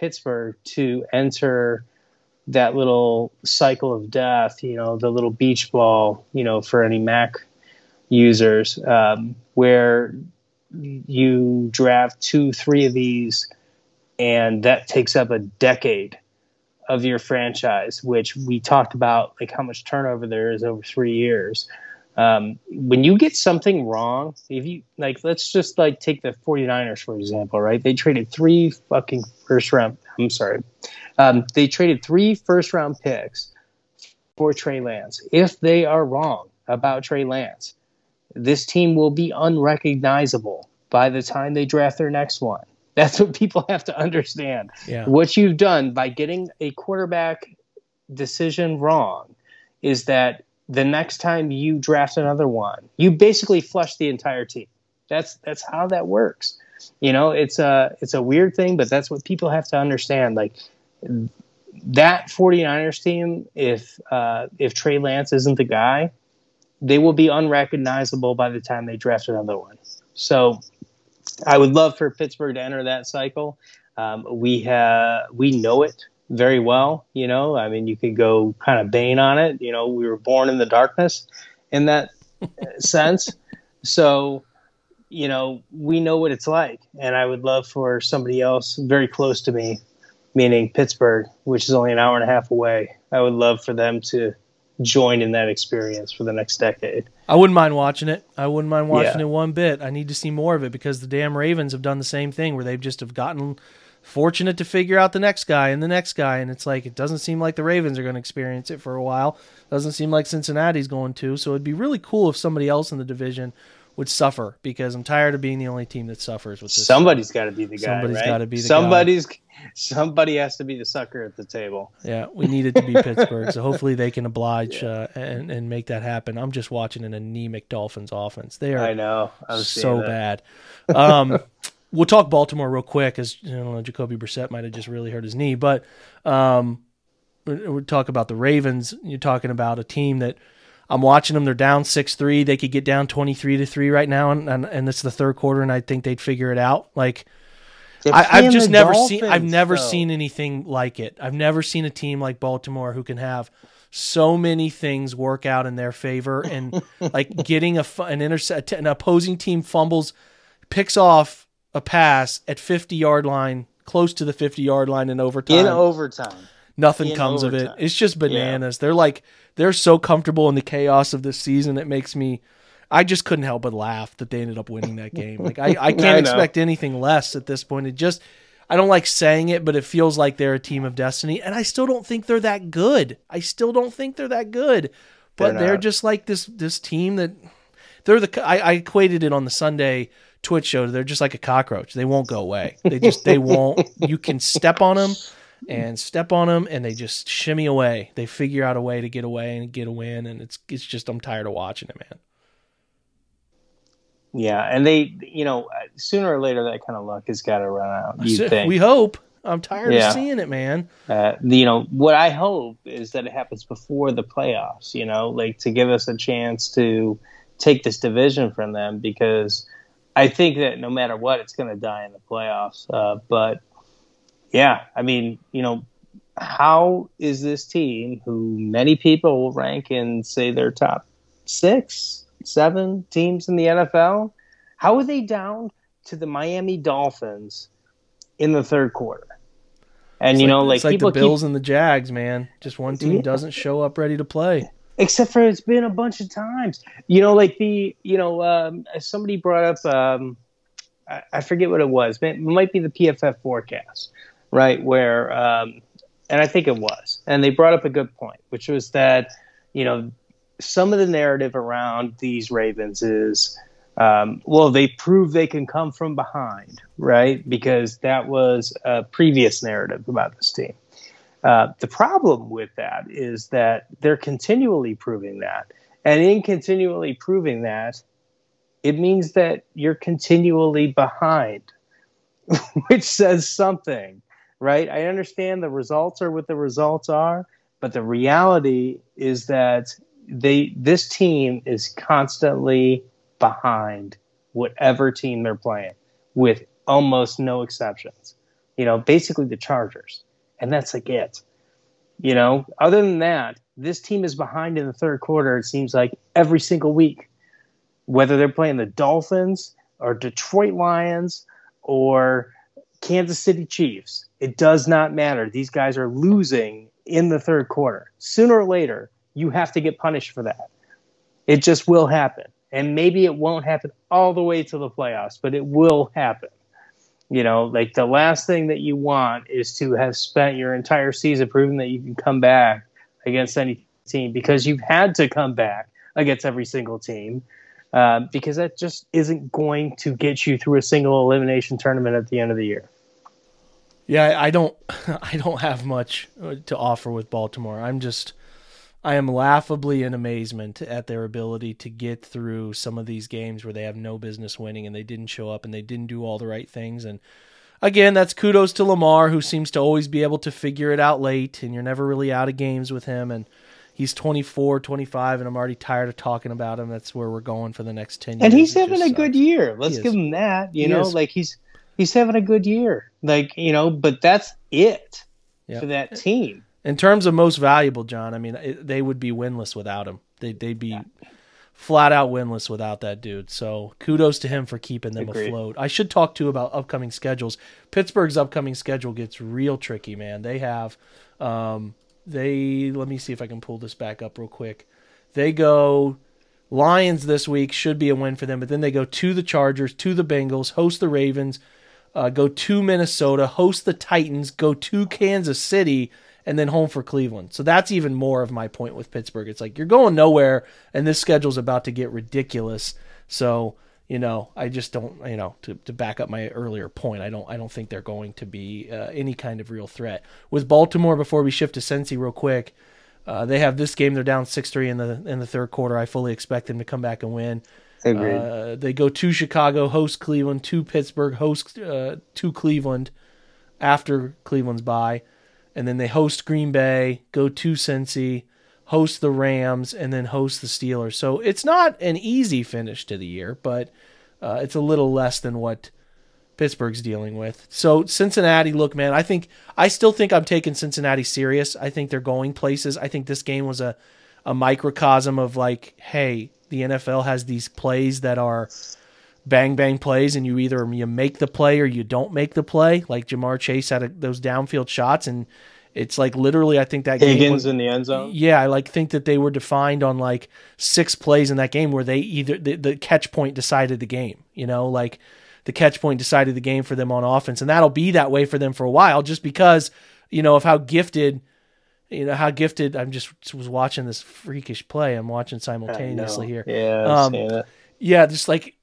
B: Pittsburgh to enter that little cycle of death, you know, the little beach ball, you know, for any Mac users, um, where you draft two, three of these, and that takes up a decade of your franchise, which we talked about, like how much turnover there is over three years. Um, when you get something wrong, if you like, let's just like take the 49ers, for example, right? They traded three fucking first round. I'm sorry. Um, they traded three first round picks for Trey Lance. If they are wrong about Trey Lance, this team will be unrecognizable by the time they draft their next one. That's what people have to understand.
A: Yeah.
B: What you've done by getting a quarterback decision wrong is that the next time you draft another one, you basically flush the entire team. That's that's how that works. You know, it's a it's a weird thing, but that's what people have to understand. Like that 49ers team, if uh, if Trey Lance isn't the guy, they will be unrecognizable by the time they draft another one. So I would love for Pittsburgh to enter that cycle. Um, we have we know it very well. You know, I mean, you could go kind of Bane on it. You know, we were born in the darkness in that sense. So, you know, we know what it's like, and I would love for somebody else very close to me, meaning Pittsburgh, which is only an hour and a half away. I would love for them to join in that experience for the next decade.
A: I wouldn't mind watching it. I wouldn't mind watching
B: Yeah.
A: it one bit. I need to see more of it because the damn Ravens have done the same thing where they've just have gotten fortunate to figure out the next guy and the next guy and it's like it doesn't seem like the Ravens are going to experience it for a while. Doesn't seem like Cincinnati's going to. So it'd be really cool if somebody else in the division would suffer because I'm tired of being the only team that suffers with this.
B: Somebody's got to be the guy.
A: Somebody's
B: right?
A: gotta be the guy.
B: somebody's. Somebody has to be the sucker at the table.
A: Yeah, we need it to be Pittsburgh. So hopefully they can oblige uh, and and make that happen. I'm just watching an anemic Dolphins offense. They are
B: I know. I'm
A: so bad. Um, we'll talk Baltimore real quick, as you know, Jacoby Brissett might have just really hurt his knee. But um, we- we'll talk about the Ravens. You're talking about a team that I'm watching them. They're down six three. They could get down twenty three to three right now, and, and and it's the third quarter, and I think they'd figure it out. Like I, I've just never seen. I've never
B: though.
A: seen anything like it. I've never seen a team like Baltimore who can have so many things work out in their favor, and like getting a an intercept, an opposing team fumbles, picks off a pass at fifty yard line, close to the fifty yard line in overtime.
B: in overtime.
A: Nothing
B: in
A: comes of it. It's just bananas. They're like they're so comfortable in the chaos of this season. It makes me. I just couldn't help but laugh that they ended up winning that game. Like I, I can't
B: I
A: expect anything less at this point. It just I don't like saying it, but it feels like they're a team of destiny, and I still don't think they're that good. I still don't think they're that good. But
B: They're
A: they're, just like this this team that they're the. I, I equated it on the Sunday Twitch show. They're just like a cockroach. They won't go away. They just they won't. You can step on them and step on them, and they just shimmy away. They figure out a way to get away and get a win, and it's it's just I'm tired of watching it, man.
B: Yeah, and they, you know, sooner or later that kind of luck has got to run out. You think?
A: We hope. I'm tired
B: Yeah.
A: of seeing it, man.
B: Uh, you know, what I hope is that it happens before the playoffs. You know, like to give us a chance to take this division from them because I think that no matter what, it's going to die in the playoffs. Uh, but yeah, I mean, you know, how is this team, who many people will rank in, say, their top six, seven teams in the NFL, how are they down to the Miami Dolphins in the third quarter? And
A: It's
B: you know, like,
A: it's like
B: people
A: the
B: keep
A: Bills and the Jags, man. Just one team
B: Yeah.
A: doesn't show up ready to play.
B: Except for it's been a bunch of times. You know, like the you know um, somebody brought up um, I, I forget what it was. But it might be the PFF forecast, right? Where um, and I think it was, and they brought up a good point, which was that you know some of the narrative around these Ravens is. Um, well, they prove they can come from behind, right? Because that was a previous narrative about this team. Uh, the problem with that is that they're continually proving that. And in continually proving that, it means that you're continually behind, which says something, right? I understand the results are what the results are, but the reality is that they this team is constantly behind whatever team they're playing, with almost no exceptions. You know, basically the Chargers, and that's like it. You know, other than that, this team is behind in the third quarter. It seems like every single week, whether they're playing the Dolphins or Detroit Lions or Kansas City Chiefs. It does not matter. These guys are losing in the third quarter. Sooner or later, you have to get punished for that. It just will happen. And maybe it won't happen all the way to the playoffs, but it will happen. You know, like the last thing that you want is to have spent your entire season proving that you can come back against any team because you've had to come back against every single team uh, because that just isn't going to get you through a single elimination tournament at the end of the year.
A: Yeah, I don't, I don't have much uh, to offer with Baltimore. I'm just, I am laughably in amazement at their ability to get through some of these games where they have no business winning and they didn't show up and they didn't do all the right things. And again, that's kudos to Lamar, who seems to always be able to figure it out late, and you're never really out of games with him. And he's 24, 25, and I'm already tired of talking about him. That's where we're going for the next 10 years.
B: And he's having a good year. Let's give him that. You
A: He
B: know,
A: is.
B: like he's he's having a good year. Like, you know, but that's it
A: Yep.
B: for that team.
A: In terms of most valuable, John, I mean, it, they would be winless without him. They, they'd be flat out winless without that dude. So kudos to him for keeping them
B: Agreed.
A: afloat. I should talk too about upcoming schedules. Pittsburgh's upcoming schedule gets real tricky, man. They have, um, they let me see if I can pull this back up real quick. They go Lions this week should be a win for them, but then they go to the Chargers, to the Bengals, host the Ravens, uh, go to Minnesota, host the Titans, go to Kansas City, and then home for Cleveland. So that's even more of my point with Pittsburgh. It's like you're going nowhere, and this schedule's about to get ridiculous. So you know, I just don't, you know, to, to back up my earlier point, I don't, I don't think they're going to be uh, any kind of real threat with Baltimore. Before we shift to Cincy, real quick, uh, they have this game. They're down six three in the in the third quarter. I fully expect them to come back and win.
B: Agreed.
A: Uh, they go to Chicago, host Cleveland, to Pittsburgh, host uh, to Cleveland after Cleveland's bye, and then they host Green Bay, go to Cincy, host the Rams, and then host the Steelers. So it's not an easy finish to the year, but uh, it's a little less than what Pittsburgh's dealing with. So Cincinnati, look, man, I think I still think I'm taking Cincinnati serious. I think they're going places. I think this game was a a microcosm of like, hey, the NFL has these plays that are bang bang plays, and you either you make the play or you don't make the play. Like Ja'Marr Chase had a, those downfield shots, and it's like literally, I think that game was,
B: in the end zone.
A: yeah, I like think that they were defined on like six plays in that game where they either the, the catch point decided the game. You know, like the catch point decided the game for them on offense, and that'll be that way for them for a while, just because you know of how gifted. You know how gifted. I'm just was watching this freakish play. I'm watching simultaneously here.
B: Yeah,
A: Um,
B: I've seen it.
A: Yeah, just like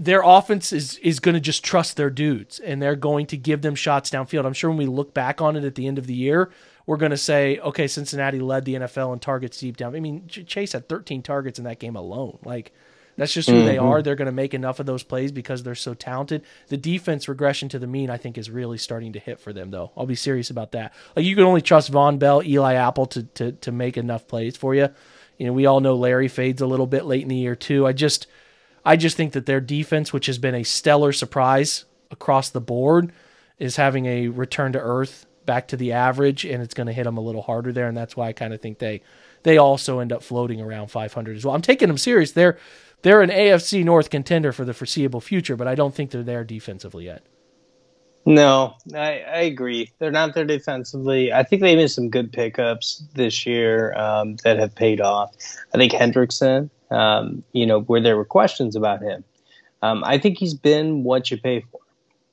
A: their offense is is going to just trust their dudes and they're going to give them shots downfield. I'm sure when we look back on it at the end of the year, we're going to say, okay, Cincinnati led the NFL in targets deep down. I mean, Chase had 13 targets in that game alone. Like that's just who they mm-hmm. are. They're going to make enough of those plays because they're so talented. The defense regression to the mean, I think, is really starting to hit for them, though. I'll be serious about that. Like you can only trust Vonn Bell, Eli Apple to to to make enough plays for you. You know, we all know Larry fades a little bit late in the year too. I just I just think that their defense, which has been a stellar surprise across the board, is having a return to earth, back to the average, and it's going to hit them a little harder there. And that's why I kind of think they they also end up floating around 500 as well. I'm taking them serious. They're they're an AFC North contender for the foreseeable future, but I don't think they're there defensively yet.
B: No, I, I agree. They're not there defensively. I think they made some good pickups this year um, that have paid off. I think Hendrickson, um, you know, where there were questions about him, um, I think he's been what you pay for.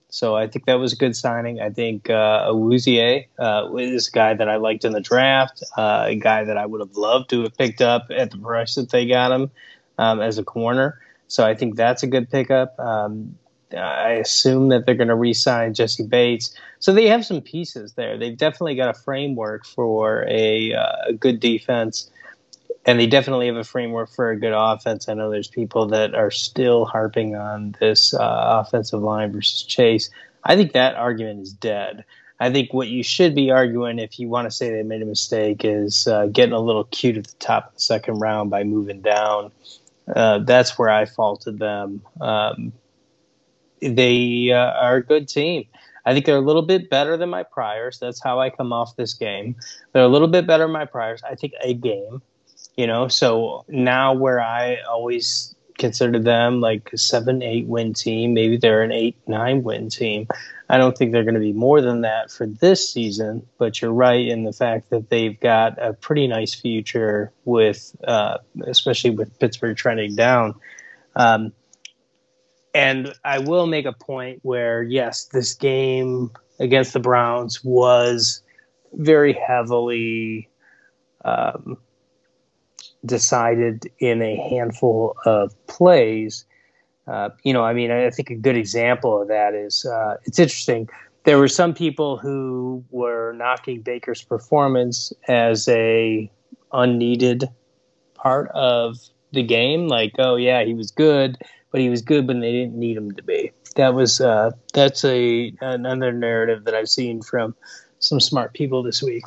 B: So I think that was a good signing. I think uh, Awuzie uh, is a guy that I liked in the draft, uh, a guy that I would have loved to have picked up at the price that they got him um, as a corner. So I think that's a good pickup. Um, I assume that they're going to re-sign Jessie Bates. So they have some pieces there. They've definitely got a framework for a, uh, a good defense, and they definitely have a framework for a good offense. I know there's people that are still harping on this uh, offensive line versus Chase. I think that argument is dead. I think what you should be arguing if you want to say they made a mistake is uh, getting a little cute at the top of the second round by moving down uh, that's where I faulted them. Um, they uh, are a good team. I think they're a little bit better than my priors. That's how I come off this game. They're a little bit better than my priors. I think a game, you know. So now where I always consider them like a seven, eight win team, maybe they're an eight, nine win team. I don't think they're going to be more than that for this season. But you're right in the fact that they've got a pretty nice future with, uh, especially with Pittsburgh trending down. Um, and I will make a point where, yes, this game against the Browns was very heavily um, decided in a handful of plays. Uh, you know, I mean, I think a good example of that is uh, it's interesting. There were some people who were knocking Baker's performance as a unneeded part of the game, like, oh yeah, he was good, but he was good when they didn't need him to be. That was uh, that's a another narrative that I've seen from some smart people this week.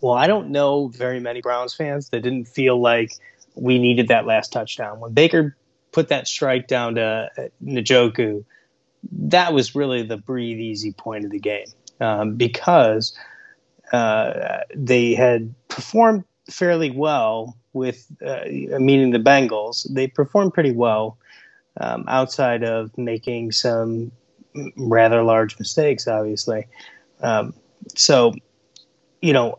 B: Well, I don't know very many Browns fans that didn't feel like we needed that last touchdown when Baker put that strike down to uh, Njoku. That was really the breathe easy point of the game um, because uh, they had performed fairly well with, uh, meaning the Bengals. They performed pretty well um, outside of making some rather large mistakes, obviously. Um, so, you know,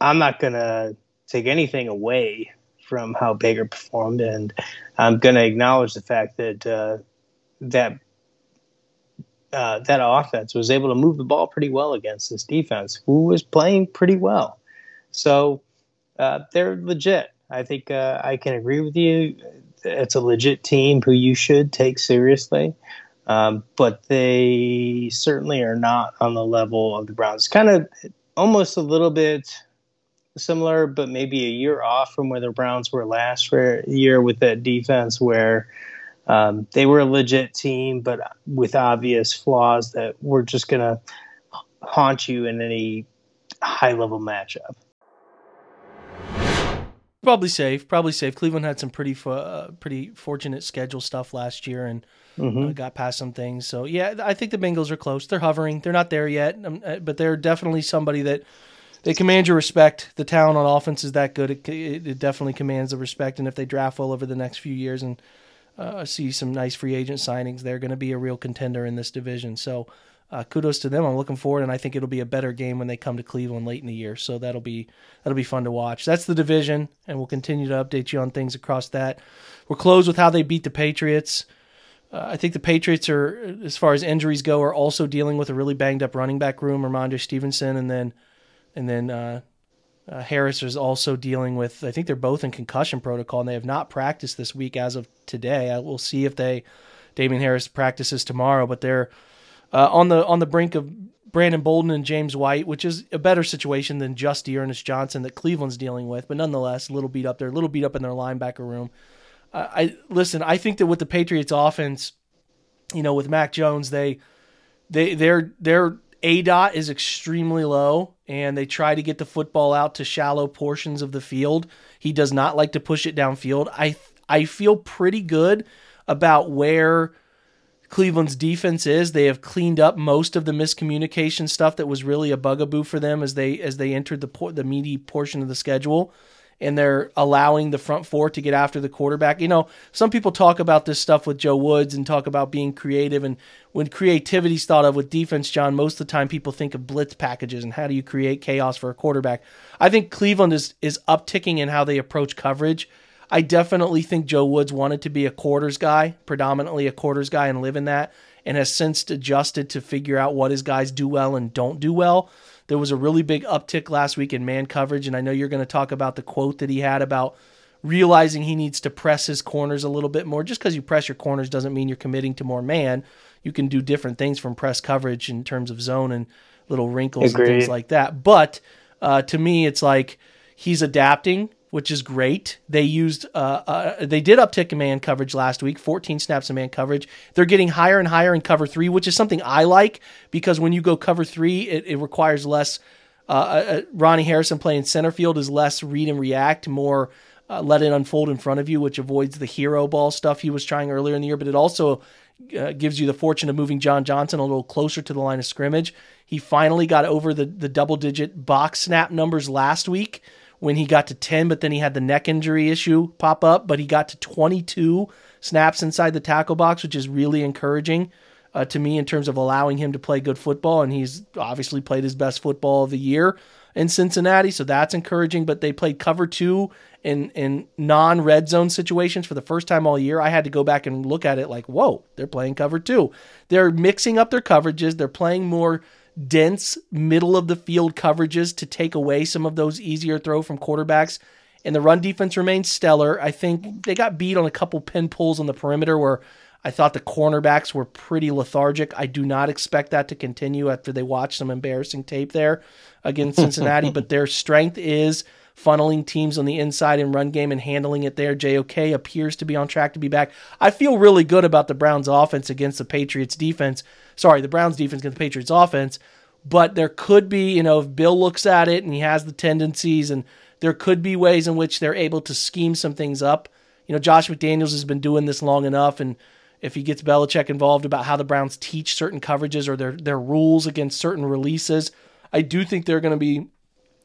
B: I'm not to take anything away from how Baker performed, and I'm to acknowledge the fact that uh, that uh, that offense was able to move the ball pretty well against this defense, who was playing pretty well. So uh, they're legit. I think uh, I can agree with you. It's a legit team who you should take seriously, um, but they certainly are not on the level of the Browns. Kind of almost a little bit similar, but maybe a year off from where the Browns were last year with that defense, where um, they were a legit team, but with obvious flaws that were just going to haunt you in any high level matchup.
A: Probably safe. Probably safe. Cleveland had some pretty uh, pretty fortunate schedule stuff last year and mm-hmm. uh, got past some things. So yeah, I think the Bengals are close. They're hovering. They're not there yet, um, uh, but they're definitely somebody that they command your respect. The talent on offense is that good. It, it, definitely commands the respect. And if they draft well over the next few years and uh, see some nice free agent signings, they're going to be a real contender in this division. So uh, kudos to them. I'm looking forward, and I think it'll be a better game when they come to Cleveland late in the year. So that'll be that'll be fun to watch. That's the division, and we'll continue to update you on things across that. We're closed with how they beat the Patriots. Uh, I think the Patriots are, as far as injuries go, are also dealing with a really banged up running back room. Rhamondre Stevenson, and then and then uh, uh, Harris is also dealing with. I think they're both in concussion protocol, and they have not practiced this week as of today. I will see if they Damien Harris practices tomorrow, but they're uh, on the on the brink of Brandon Bolden and James White, which is a better situation than just D'Ernest Johnson that Cleveland's dealing with, but nonetheless, a little beat up there, a little beat up in their linebacker room. Uh, I listen. I think that with the Patriots' offense, you know, with Mac Jones, they they they're they're aDOT is extremely low, and they try to get the football out to shallow portions of the field. He does not like to push it downfield. I I feel pretty good about where Cleveland's defense is. They have cleaned up most of the miscommunication stuff that was really a bugaboo for them as they as they entered the the meaty portion of the schedule and they're allowing the front four to get after the quarterback. You know, some people talk about this stuff with Joe Woods and talk about being creative. And when creativity's thought of with defense, John, most of the time people think of blitz packages and how do you create chaos for a quarterback. I think Cleveland is is upticking in how they approach coverage. I definitely think Joe Woods wanted to be a quarters guy, predominantly a quarters guy, and live in that, and has since adjusted to figure out what his guys do well and don't do well. There was a really big uptick last week in man coverage, and I know you're going to talk about the quote that he had about realizing he needs to press his corners a little bit more. Just because you press your corners doesn't mean you're committing to more man. You can do different things from press coverage in terms of zone and little wrinkles Agreed. and things like that. But uh, to me, it's like he's adapting which is great. They used uh, uh, they did uptick in man coverage last week, 14 snaps of man coverage. They're getting higher and higher in cover three, which is something I like because when you go cover three, it, it requires less. Uh, uh, uh Ronnie Harrison playing center field is less read and react, more uh, let it unfold in front of you, which avoids the hero ball stuff he was trying earlier in the year. But it also gives you the fortune of moving John Johnson a little closer to the line of scrimmage. He finally got over the, the double digit box snap numbers last week when he got to 10, but then he had the neck injury issue pop up. But he got to 22 snaps inside the tackle box, which is really encouraging uh, to me in terms of allowing him to play good football. And he's obviously played his best football of the year in Cincinnati, so that's encouraging. But they played cover two in in non red zone situations for the first time all year. I had to go back and look at it like, whoa, they're playing cover two. They're mixing up their coverages. They're playing more dense middle of the field coverages to take away some of those easier throw from quarterbacks. And the run defense remains stellar. I think they got beat on a couple pin pulls on the perimeter where I thought the cornerbacks were pretty lethargic. I do not expect that to continue after they watch some embarrassing tape there against Cincinnati, but their strength is funneling teams on the inside and run game and handling it there. JOK appears to be on track to be back. I feel really good about the Browns offense against the Patriots defense. Sorry, the Browns defense against the Patriots offense, but there could be, you know, if Bill looks at it and he has the tendencies and there could be ways in which they're able to scheme some things up. You know, Josh McDaniels has been doing this long enough and if he gets Belichick involved about how the Browns teach certain coverages or their their rules against certain releases, I do think they're going to be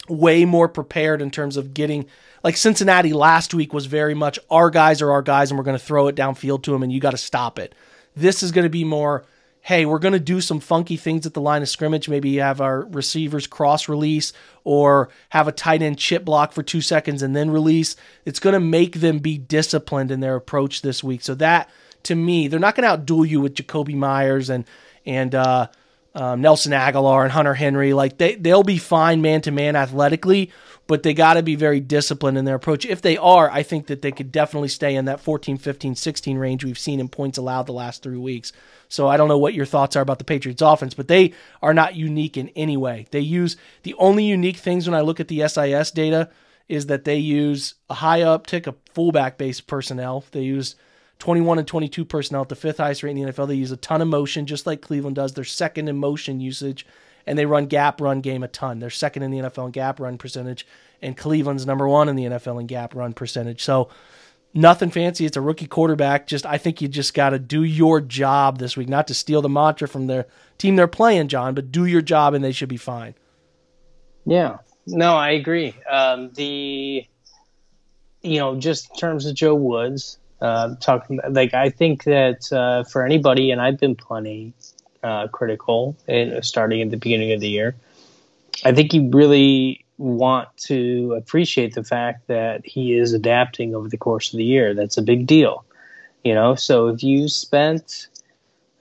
A: way more prepared in terms of getting like Cincinnati last week was very much our guys are our guys and we're going to throw it downfield to them and you got to stop it. This is going to be more hey, we're going to do some funky things at the line of scrimmage. Maybe have our receivers cross release or have a tight end chip block for two seconds and then release. It's going to make them be disciplined in their approach this week. So that to me, they're not going to outduel you with Jakobi Meyers and and uh, um, Nelson Agholor and Hunter Henry. Like they they'll be fine man to man athletically, but they got to be very disciplined in their approach. If they are, I think that they could definitely stay in that 14, 15, 16 range we've seen in points allowed the last three weeks. So I don't know what your thoughts are about the Patriots offense, but they are not unique in any way. They use the only unique things when I look at the SIS data is that they use a high uptick of fullback based personnel. They use 21 and 22 personnel at the fifth highest rate in the NFL. They use a ton of motion, just like Cleveland does. They're second in motion usage, and they run gap run game a ton. They're second in the NFL in gap run percentage, and Cleveland's number one in the NFL in gap run percentage. So nothing fancy. It's a rookie quarterback. Just I think you just got to do your job this week, not to steal the mantra from the team they're playing, John, but do your job and they should be fine.
B: Yeah, no, I agree. Um, the you know, just in terms of Joe Woods, uh, talking like I think that uh, for anybody, and I've been plenty uh, critical in starting at the beginning of the year. I think you really want to appreciate the fact that he is adapting over the course of the year. That's a big deal, you know. So if you spent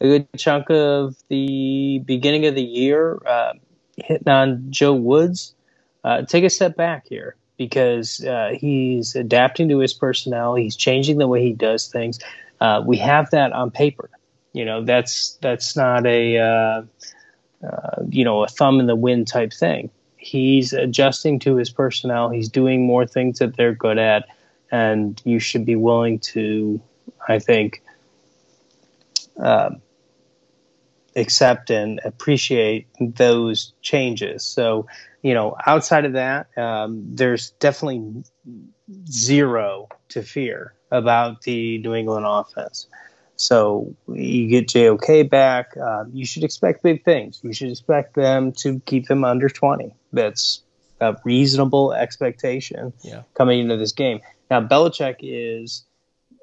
B: a good chunk of the beginning of the year uh, hitting on Joe Woods, uh, take a step back here because uh, he's adapting to his personnel. He's changing the way he does things. Uh, we have that on paper. You know, that's that's not a uh, uh, you know a thumb in the wind type thing. He's adjusting to his personnel. He's doing more things that they're good at, and you should be willing to, I think, uh, accept and appreciate those changes. So you know, outside of that, um, there's definitely zero to fear about the New England offense. So you get JOK back. Uh, you should expect big things. You should expect them to keep them under 20. That's a reasonable expectation
A: yeah.
B: coming into this game. Now, Belichick is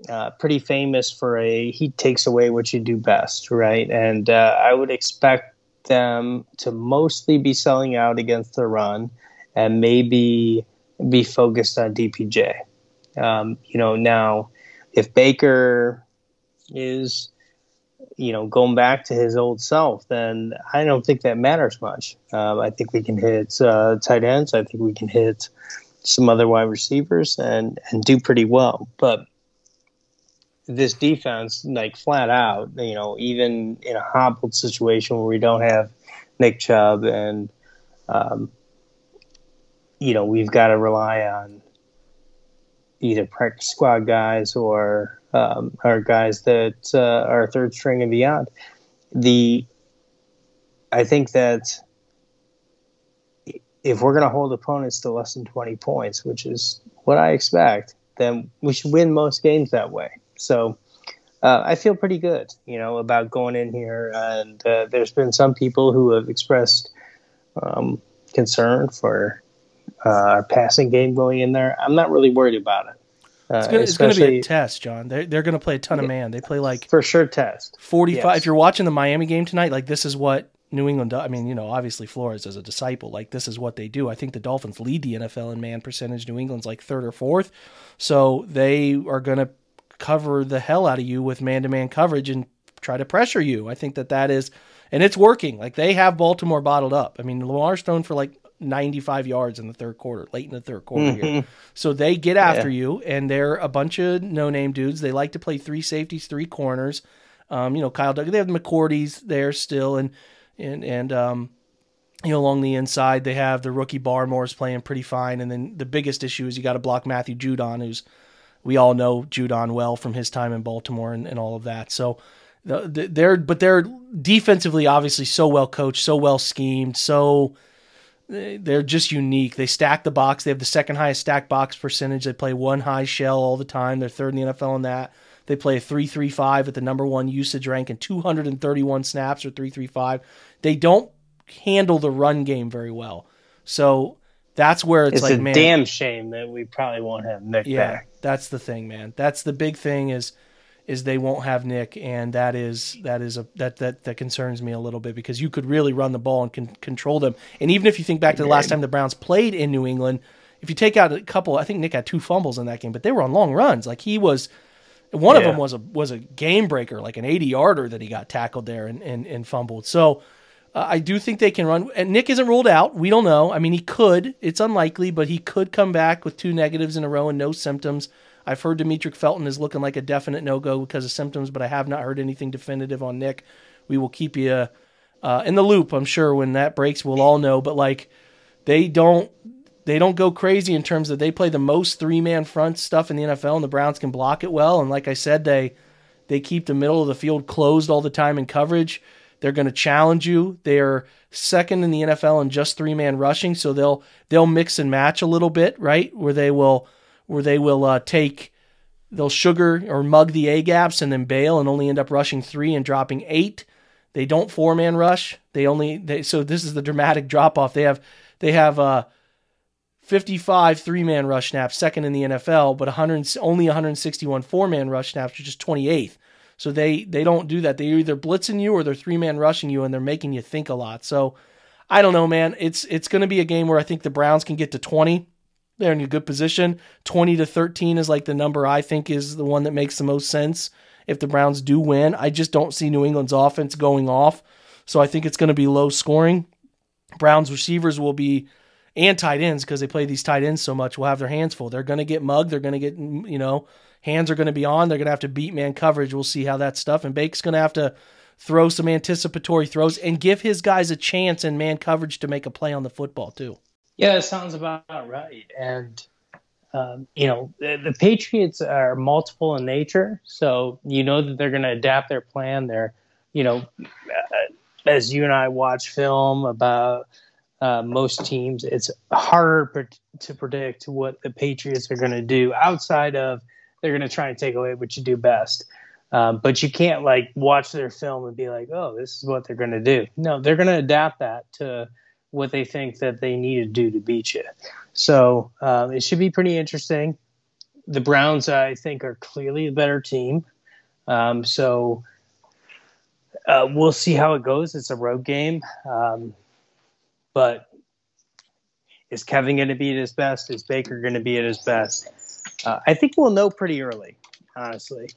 B: uh, pretty famous for a he takes away what you do best, right? And uh, I would expect them to mostly be selling out against the run and maybe be focused on DPJ. Um, you know, now if Baker is, you know, going back to his old self, then I don't think that matters much. Um, I think we can hit uh, tight ends. I think we can hit some other wide receivers and and do pretty well. But this defense, like flat out, you know, even in a hobbled situation where we don't have Nick Chubb and, um, you know, we've got to rely on either practice squad guys or um, our guys that uh, are third string and beyond. The I think that if we're going to hold opponents to less than 20 points, which is what I expect, then we should win most games that way. So uh, I feel pretty good, you know, about going in here. And uh, there's been some people who have expressed um, concern for uh, our passing game going in there. I'm not really worried about it.
A: Uh, it's going to be a test, John. They're, they're going to play a ton of man. They play like
B: for sure test
A: 45. Yes. If you're watching the Miami game tonight, like this is what New England does. I mean, you know, obviously Flores is a disciple. Like this is what they do. I think the Dolphins lead the NFL in man percentage. New England's like third or fourth. So they are going to cover the hell out of you with man to man coverage and try to pressure you. I think that that is, and it's working. Like they have Baltimore bottled up. I mean, Lamar's thrown for like 95 yards in the third quarter, late in the third quarter mm-hmm. here. So they get after yeah. you, and they're a bunch of no name dudes. They like to play three safeties, three corners. Um, you know, Kyle Dugger, they have the McCourties there still, and, and, and, um, you know, along the inside, they have the rookie Barmore's playing pretty fine. And then the biggest issue is you got to block Matthew Judon, who's, we all know Judon well from his time in Baltimore and, and all of that. So, they're but they're defensively obviously so well coached, so well schemed, so they're just unique. They stack the box. They have the second highest stack box percentage. They play one high shell all the time. They're third in the NFL in that. They play a 3-3-5 at the number one usage rank and 231 snaps or 3-3-5. They don't handle the run game very well. So that's where it's,
B: it's
A: like,
B: a
A: man,
B: damn shame that we probably won't have Nick
A: yeah,
B: back.
A: That's the thing, man. That's the big thing is – is they won't have Nick, and that is that is a that that that concerns me a little bit because you could really run the ball and can control them. And even if you think back to the last time the Browns played in New England, if you take out a couple, I think Nick had two fumbles in that game, but they were on long runs. Like he was, one yeah. of them was a was a game breaker, like an eighty yarder that he got tackled there and and, and fumbled. So. Uh, I do think they can run. And Nick isn't ruled out. We don't know. I mean, he could. It's unlikely, but he could come back with two negatives in a row and no symptoms. I've heard Demetric Felton is looking like a definite no go because of symptoms, but I have not heard anything definitive on Nick. We will keep you uh, in the loop. I'm sure when that breaks, we'll all know. But like, they don't they don't go crazy in terms of they play the most three man front stuff in the NFL, and the Browns can block it well. And like I said, they they keep the middle of the field closed all the time in coverage. They're going to challenge you. They are second in the NFL in just three man rushing, so they'll they'll mix and match a little bit, right? Where they will where they will uh, take they'll sugar or mug the A gaps and then bail and only end up rushing three and dropping eight. They don't four man rush. They only they so this is the dramatic drop off. They have they have uh 55 three man rush snaps, second in the NFL, but 100 only 161 four man rush snaps, which is 28th. So they they don't do that. They're either blitzing you or they're three man rushing you, and they're making you think a lot. So I don't know, man. It's it's going to be a game where I think the Browns can get to 20 they're in a good position. 20 to 13 is like the number I think is the one that makes the most sense if the Browns do win. I just don't see New England's offense going off. So I think it's going to be low scoring. Browns receivers will be and tight ends because they play these tight ends so much will have their hands full. They're going to get mugged. They're going to get, you know, hands are going to be on. They're going to have to beat man coverage. We'll see how that stuff. And Bake's going to have to throw some anticipatory throws and give his guys a chance in man coverage to make a play on the football too.
B: Yeah, it sounds about right. And um, you know, the, the, Patriots are multiple in nature, so you know that they're going to adapt their plan. They're, you know, uh, as you and I watch film about uh, most teams, it's harder to predict what the Patriots are going to do outside of they're going to try and take away what you do best. Um, but you can't like watch their film and be like, oh, this is what they're going to do. No, they're going to adapt that to what they think that they need to do to beat you. So um, it should be pretty interesting. The Browns, I think, are clearly a better team. Um, so uh, we'll see how it goes. It's a road game. Um, but is Kevin going to be at his best? Is Baker going to be at his best? Uh, I think we'll know pretty early, honestly.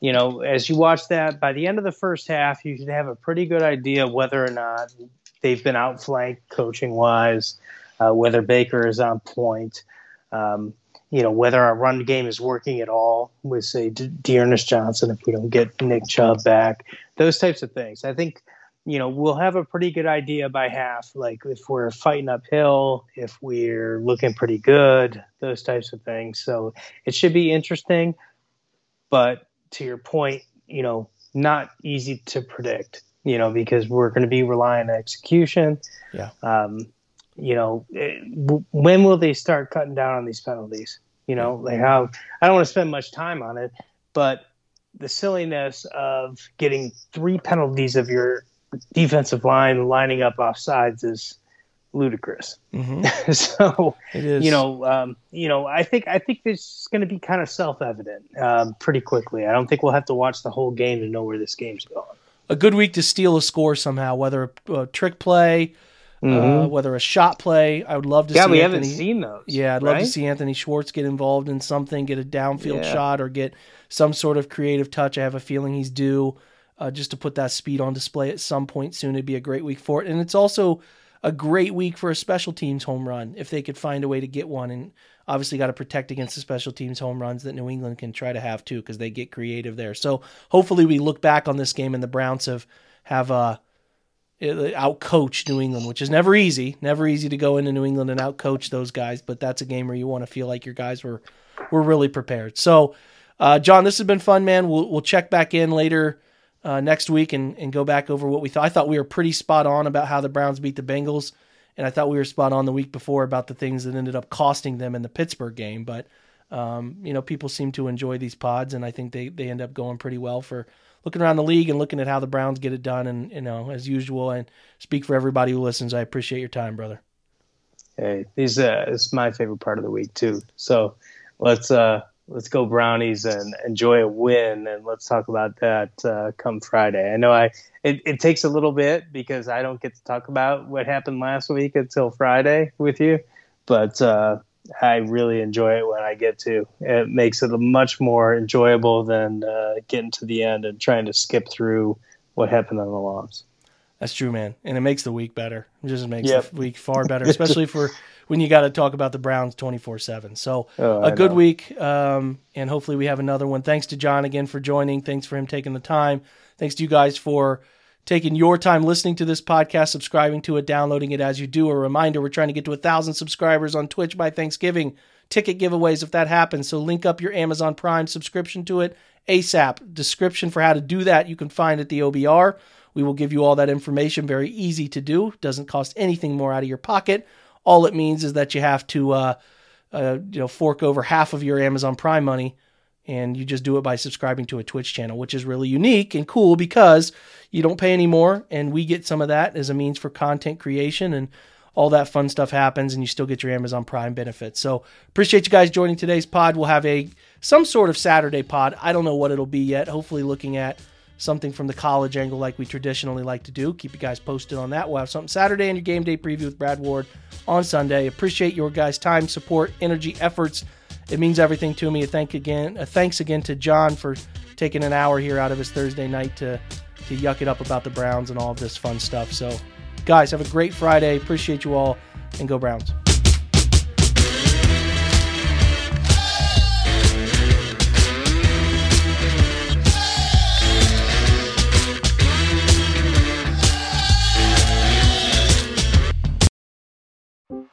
B: You know, as you watch that, by the end of the first half, you should have a pretty good idea whether or not they've been outflanked coaching wise, uh, whether Baker is on point, um, you know, whether our run game is working at all with, say, De- D'Ernest Johnson if we don't get Nick Chubb back, those types of things. I think, you know, we'll have a pretty good idea by half, like if we're fighting uphill, if we're looking pretty good, those types of things. So it should be interesting. But to your point, you know, not easy to predict you know, because we're going to be relying on execution.
A: Yeah.
B: Um, you know, it, when will they start cutting down on these penalties? You know, like how I don't want to spend much time on it, but the silliness of getting three penalties of your defensive line lining up off sides is ludicrous.
A: Mm-hmm.
B: so
A: It is.
B: you know, um, you know, I think I think this is going to be kind of self-evident um, pretty quickly. I don't think we'll have to watch the whole game to know where this game's going.
A: a good week to steal a score somehow, whether a, a trick play, uh, whether a shot play. I would love to
B: Mm-hmm. Yeah,
A: see
B: we
A: Anthony,
B: haven't seen those.
A: Yeah, I'd love to see Anthony Schwartz get involved in something, get a downfield
B: Yeah.
A: shot, or get some sort of creative touch. I have a feeling he's due uh, just to put that speed on display at some point soon. It'd be a great week for it, and it's also a great week for a special teams home run if they could find a way to get one. And obviously, got to protect against the special teams home runs that New England can try to have too, because they get creative there. So hopefully, we look back on this game and the Browns have have uh, out coach New England, which is never easy. Never easy to go into New England and out coach those guys, but that's a game where you want to feel like your guys were were really prepared. So, uh, John, this has been fun, man. We'll we'll check back in later uh, next week and and go back over what we thought. I thought we were pretty spot on about how the Browns beat the Bengals, and I thought we were spot on the week before about the things that ended up costing them in the Pittsburgh game. But um, you know, people seem to enjoy these pods, and I think they they end up going pretty well for looking around the league and looking at how the Browns get it done. And you know, as usual, and speak for everybody who listens. I appreciate your time, brother.
B: Hey, these uh, it's my favorite part of the week too. So let's uh let's go brownies and enjoy a win and let's talk about that uh, come Friday. I know I it, it takes a little bit because I don't get to talk about what happened last week until Friday with you, but uh, I really enjoy it when I get to. It makes it much more enjoyable than uh, getting to the end and trying to skip through what happened on the loss.
A: That's true, man, and it makes the week better. It just makes
B: Yep.
A: the week far better, especially for when you got to talk about the Browns twenty four seven. So
B: Oh,
A: a
B: I
A: good
B: know.
A: week, um, and hopefully we have another one. Thanks to John again for joining. Thanks for him taking the time. Thanks to you guys for taking your time listening to this podcast, subscribing to it, downloading it as you do. A reminder: we're trying to get to a thousand subscribers on Twitch by Thanksgiving. Ticket giveaways if that happens. So link up your Amazon Prime subscription to it ASAP. Description for how to do that you can find at the OBR. We will give you all that information. Very easy to do. Doesn't cost anything more out of your pocket. All it means is that you have to, uh, uh, you know, fork over half of your Amazon Prime money, and you just do it by subscribing to a Twitch channel, which is really unique and cool because you don't pay any more, and we get some of that as a means for content creation and all that fun stuff happens, and you still get your Amazon Prime benefits. So appreciate you guys joining today's pod. We'll have a some sort of Saturday pod. I don't know what it'll be yet. Hopefully, looking at something from the college angle like we traditionally like to do. Keep you guys posted on that. We'll have something Saturday and your game day preview with Brad Ward on Sunday. Appreciate your guys' time, support, energy, efforts. It means everything to me. A thank again. A thanks again to John for taking an hour here out of his Thursday night to to yuck it up about the Browns and all of this fun stuff. So, guys, have a great Friday. Appreciate you all, and go Browns.